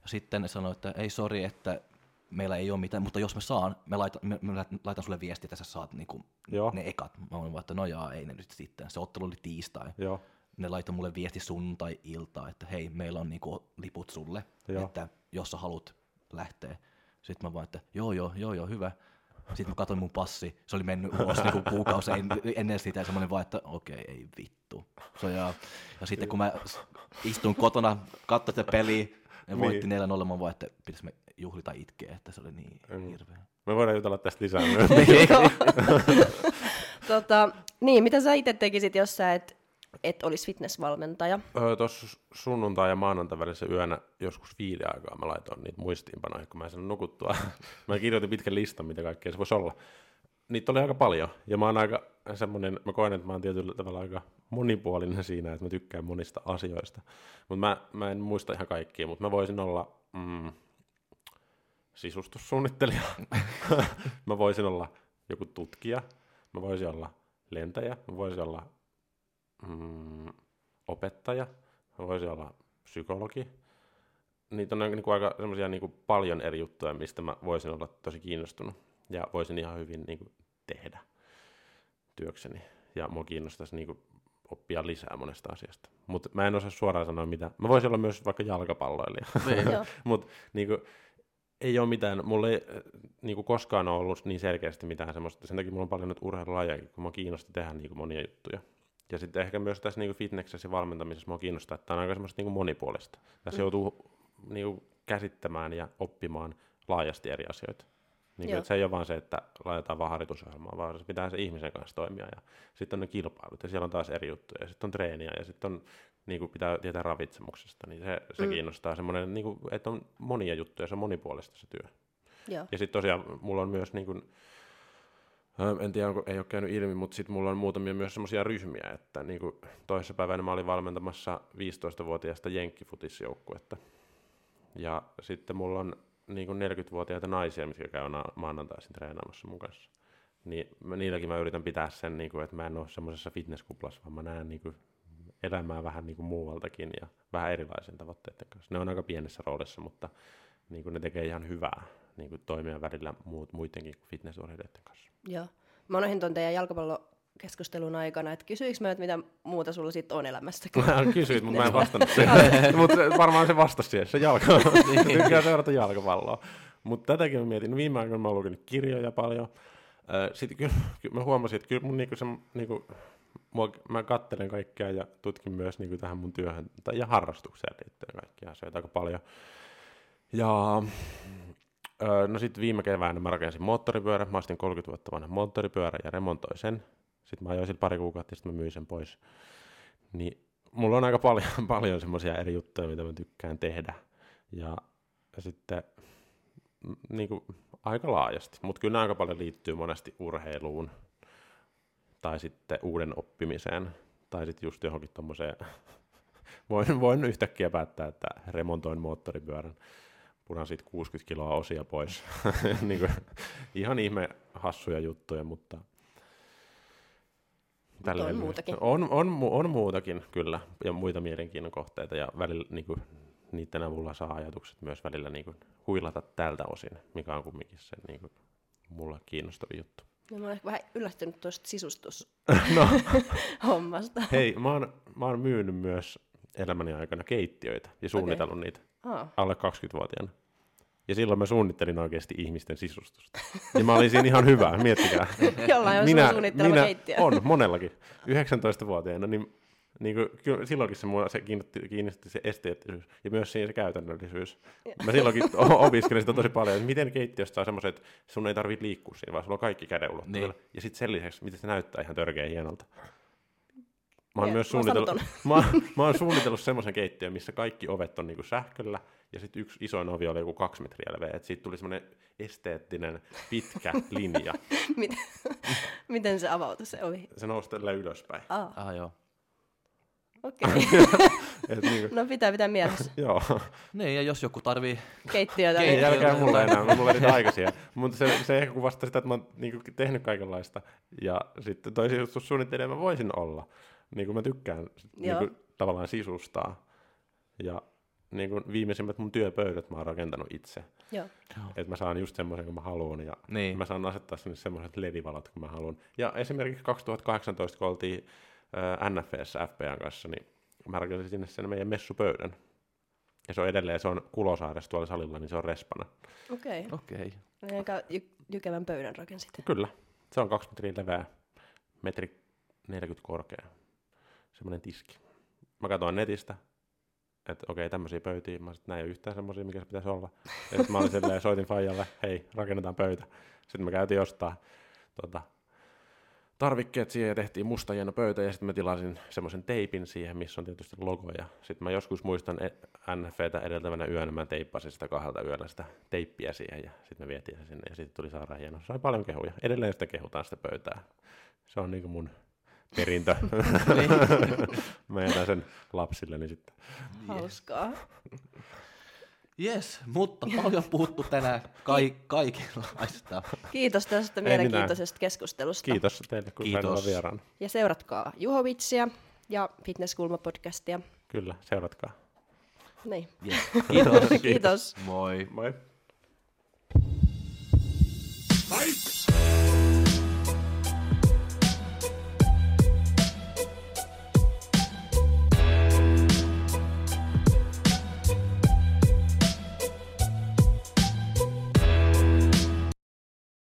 Ja sitten ne sanoi, että ei sori, että meillä ei ole mitään, mutta jos mä saan, me laitan, me, me laitan sulle viesti, että sä saat niinku Joo. ne ekat. Mä olin vaan, että no jaa, ei ne nyt sitten. Se ottelu oli tiistai. Joo. Ne laittoi mulle viesti sunnuntai-iltaa, että hei, meillä on niinku liput sulle, Joo. että jos sä haluat lähteä. Sitten mä vaan, että joo, joo, joo, joo, hyvä. Sitten mä katsoin mun passi, se oli mennyt ulos niinku kuukausi en, ennen sitä, ja semmoinen vaan, että okei, ei vittu. So, ja, ja sitten kun mä istun kotona, katsoin sitä peliä, ne voitti 4-0, mä vaan, että pitäis me juhlita itkeä, että se oli niin hirveä. Me voidaan jutella tästä lisää <laughs> myös. <laughs> tota, niin, mitä sä itse tekisit, jos sä et, et olisi fitnessvalmentaja? Öö, Tuossa sunnuntai ja maanantai välissä yönä joskus viiden aikaa mä laitoin niitä muistiinpanoja, kun mä en nukuttua. <laughs> mä kirjoitin pitkän listan, mitä kaikkea se voisi olla. Niitä oli aika paljon, ja mä oon aika semmonen, mä koen, että mä oon tietyllä tavalla aika monipuolinen siinä, että mä tykkään monista asioista. Mutta mä, mä en muista ihan kaikkia, mutta mä voisin olla mm, sisustussuunnittelija. <laughs> mä voisin olla joku tutkija. Mä voisin olla lentäjä. Mä voisin olla mm, opettaja, mä voisin olla psykologi. Niitä on niin kuin aika semmoisia niin kuin paljon eri juttuja, mistä mä voisin olla tosi kiinnostunut ja voisin ihan hyvin niin kuin tehdä työkseni. Ja mua kiinnostaisi niin kuin oppia lisää monesta asiasta. Mutta mä en osaa suoraan sanoa mitä. Mä voisin olla myös vaikka jalkapalloilija. <laughs> Mutta niinku, ei ole mitään, mulla ei äh, niinku koskaan ole ollut niin selkeästi mitään semmoista. Sen takia mulla on paljon nyt urheilulajeja, kun mua kiinnosti tehdä niinku monia juttuja. Ja sitten ehkä myös tässä niinku fitnessessä ja valmentamisessa mua kiinnostaa, että tämä on aika semmoista niinku monipuolista. Tässä mm. joutuu niinku käsittämään ja oppimaan laajasti eri asioita. Niin kuin, se ei ole vaan se, että laitetaan vaan harjoitusohjelmaa, vaan se pitää se ihmisen kanssa toimia. Ja sitten on ne kilpailut, ja siellä on taas eri juttuja. Ja sitten on treeniä, ja sitten on, niin kuin pitää tietää ravitsemuksesta. Niin se, se mm. kiinnostaa semmoinen, niin kuin, että on monia juttuja, se on monipuolista se työ. Joo. Ja sitten tosiaan mulla on myös, niin kuin, en tiedä, onko, ei ole käynyt ilmi, mutta sitten mulla on muutamia myös semmoisia ryhmiä, että niin kuin toisessa päivänä mä olin valmentamassa 15-vuotiaista jenkkifutisjoukkuetta. Ja sitten mulla on niin kuin 40-vuotiaita naisia, mitkä käy na- maanantaisin treenaamassa mun kanssa. Niin niilläkin mä yritän pitää sen, niin kuin, että mä en ole semmoisessa fitnesskuplassa, vaan mä näen niin kuin, elämää vähän niin kuin muualtakin ja vähän erilaisen tavoitteiden kanssa. Ne on aika pienessä roolissa, mutta niin kuin ne tekee ihan hyvää niin kuin toimia välillä muut, muidenkin kuin fitnessurheilijoiden kanssa. Joo. Mä unohdin ton teidän jalkapallokeskustelun aikana, että kysyikö mä, että mitä muuta sulla sitten on elämästä? Mä kysyit, mutta mä en vastannut siihen. <laughs> mutta varmaan se vastasi siihen, se jalka. <laughs> Tykkää seurata jalkapalloa. Mutta tätäkin mä mietin. No viime aikoina mä oon lukenut kirjoja paljon. Sitten kyllä, kyllä mä huomasin, että kyllä mun niinku se, niinku, mua, mä kattelen kaikkea ja tutkin myös niinku tähän mun työhön tai, ja harrastukseen liittyen kaikkia asioita aika paljon. Ja Öö, no sitten viime keväänä mä rakensin moottoripyörän. Mä ostin 30 vuotta vanha moottoripyörä ja remontoin sen. Sitten mä ajoin sillä pari kuukautta ja sitten mä myin sen pois. Niin mulla on aika paljon, <laughs> paljon semmoisia eri juttuja, mitä mä tykkään tehdä. Ja, sitten mm, niin kuin, aika laajasti. Mutta kyllä aika paljon liittyy monesti urheiluun tai sitten uuden oppimiseen tai sitten just johonkin tommoseen. <laughs> voin, voin yhtäkkiä päättää, että remontoin moottoripyörän punan siitä 60 kiloa osia pois. <laughs> niin kuin, ihan ihme hassuja juttuja, mutta on muutakin. On, on, on, muutakin, kyllä, ja muita mielenkiinnon kohteita, ja välillä niin kuin, niiden avulla saa ajatukset myös välillä niin kuin, huilata tältä osin, mikä on kumminkin se niin kuin, mulla kiinnostava juttu. No, mä olen vähän yllättynyt tuosta <laughs> sisustushommasta. no. <laughs> Hei, mä oon, mä oon myynyt myös elämäni aikana keittiöitä ja suunnitellut okay. niitä oh. alle 20-vuotiaana. Ja silloin mä suunnittelin oikeasti ihmisten sisustusta. Ja mä olin siinä ihan hyvä, miettikää. <laughs> Jollain on minä, minä keittiö. On, monellakin. 19-vuotiaana, niin, niin kuin, kyllä, silloinkin se, mua, se kiinnitti, kiinnitti se esteettisyys ja myös siinä se käytännöllisyys. Mä silloinkin opiskelin sitä tosi paljon, että miten keittiöstä saa semmoiset, että sun ei tarvitse liikkua siinä, vaan sulla on kaikki käden niin. Ja sitten sen lisäksi, miten se näyttää ihan törkeä hienolta. Mä oon myös suunnitellut, mä, mä oon suunnitellut <laughs> <laughs> semmoisen keittiön, missä kaikki ovet on niinku sähköllä, ja sitten yksi isoin ovi oli joku kaksi metriä leveä, että siitä tuli semmoinen esteettinen pitkä <laughs> linja. Miten, miten se avautui se ovi? Se nousi tällä ylöspäin. Ah, ah joo. Okei. Okay. niin no pitää pitää mielessä. Joo. Niin, ja jos joku tarvii... Keittiötä. Ei jälkeen mulla enää, mulla oli aikaisia. Mutta se, se ehkä kuvastaa sitä, että mä oon niin tehnyt kaikenlaista. Ja sitten toi suunnittelija mä voisin olla niin kuin mä tykkään niin kuin, tavallaan sisustaa. Ja niin kuin viimeisimmät mun työpöydät mä oon rakentanut itse. Joo. Että mä saan just semmoisen, kun mä haluan, ja niin. mä saan asettaa sinne semmoiset ledivalot, kun mä haluan. Ja esimerkiksi 2018, kun oltiin äh, NFS FPAn kanssa, niin mä rakensin sinne sen meidän messupöydän. Ja se on edelleen, se on Kulosaaressa tuolla salilla, niin se on respana. Okei. Okay. Okei. Okay. Aika jy- jykevän pöydän rakensit. Kyllä. Se on 2 metriä leveä, metri 40 korkea semmoinen tiski. Mä katsoin netistä, että okei, tämmöisiä pöytiä, mä sitten näin yhtään semmoisia, mikä se pitäisi olla. Ja sitten mä olin silleen, soitin Fajalle, hei, rakennetaan pöytä. Sitten me käytiin jostain tota, tarvikkeet siihen ja tehtiin musta hieno pöytä ja sitten mä tilasin semmoisen teipin siihen, missä on tietysti logo. Ja sitten mä joskus muistan e- NFVtä edeltävänä yönä, mä teippasin sitä kahdelta yöllä sitä teippiä siihen ja sitten me vietiin se sinne ja sitten tuli sairaan hieno. Sai paljon kehuja. Edelleen sitä kehutaan sitä pöytää. Se on niinku mun perintö. Niin. <laughs> Mä jätän sen lapsilleni sitten. Hauskaa. Yes, mutta paljon puhuttu tänään ka- kaikenlaista. Kiitos tästä mielenkiintoisesta keskustelusta. Kiitos teille, kun Kiitos. vieraan. Ja seuratkaa Juhovitsia ja Fitnesskulma-podcastia. Kyllä, seuratkaa. Niin. Yes. <laughs> Kiitos. Kiitos. Moi. Moi. Fight!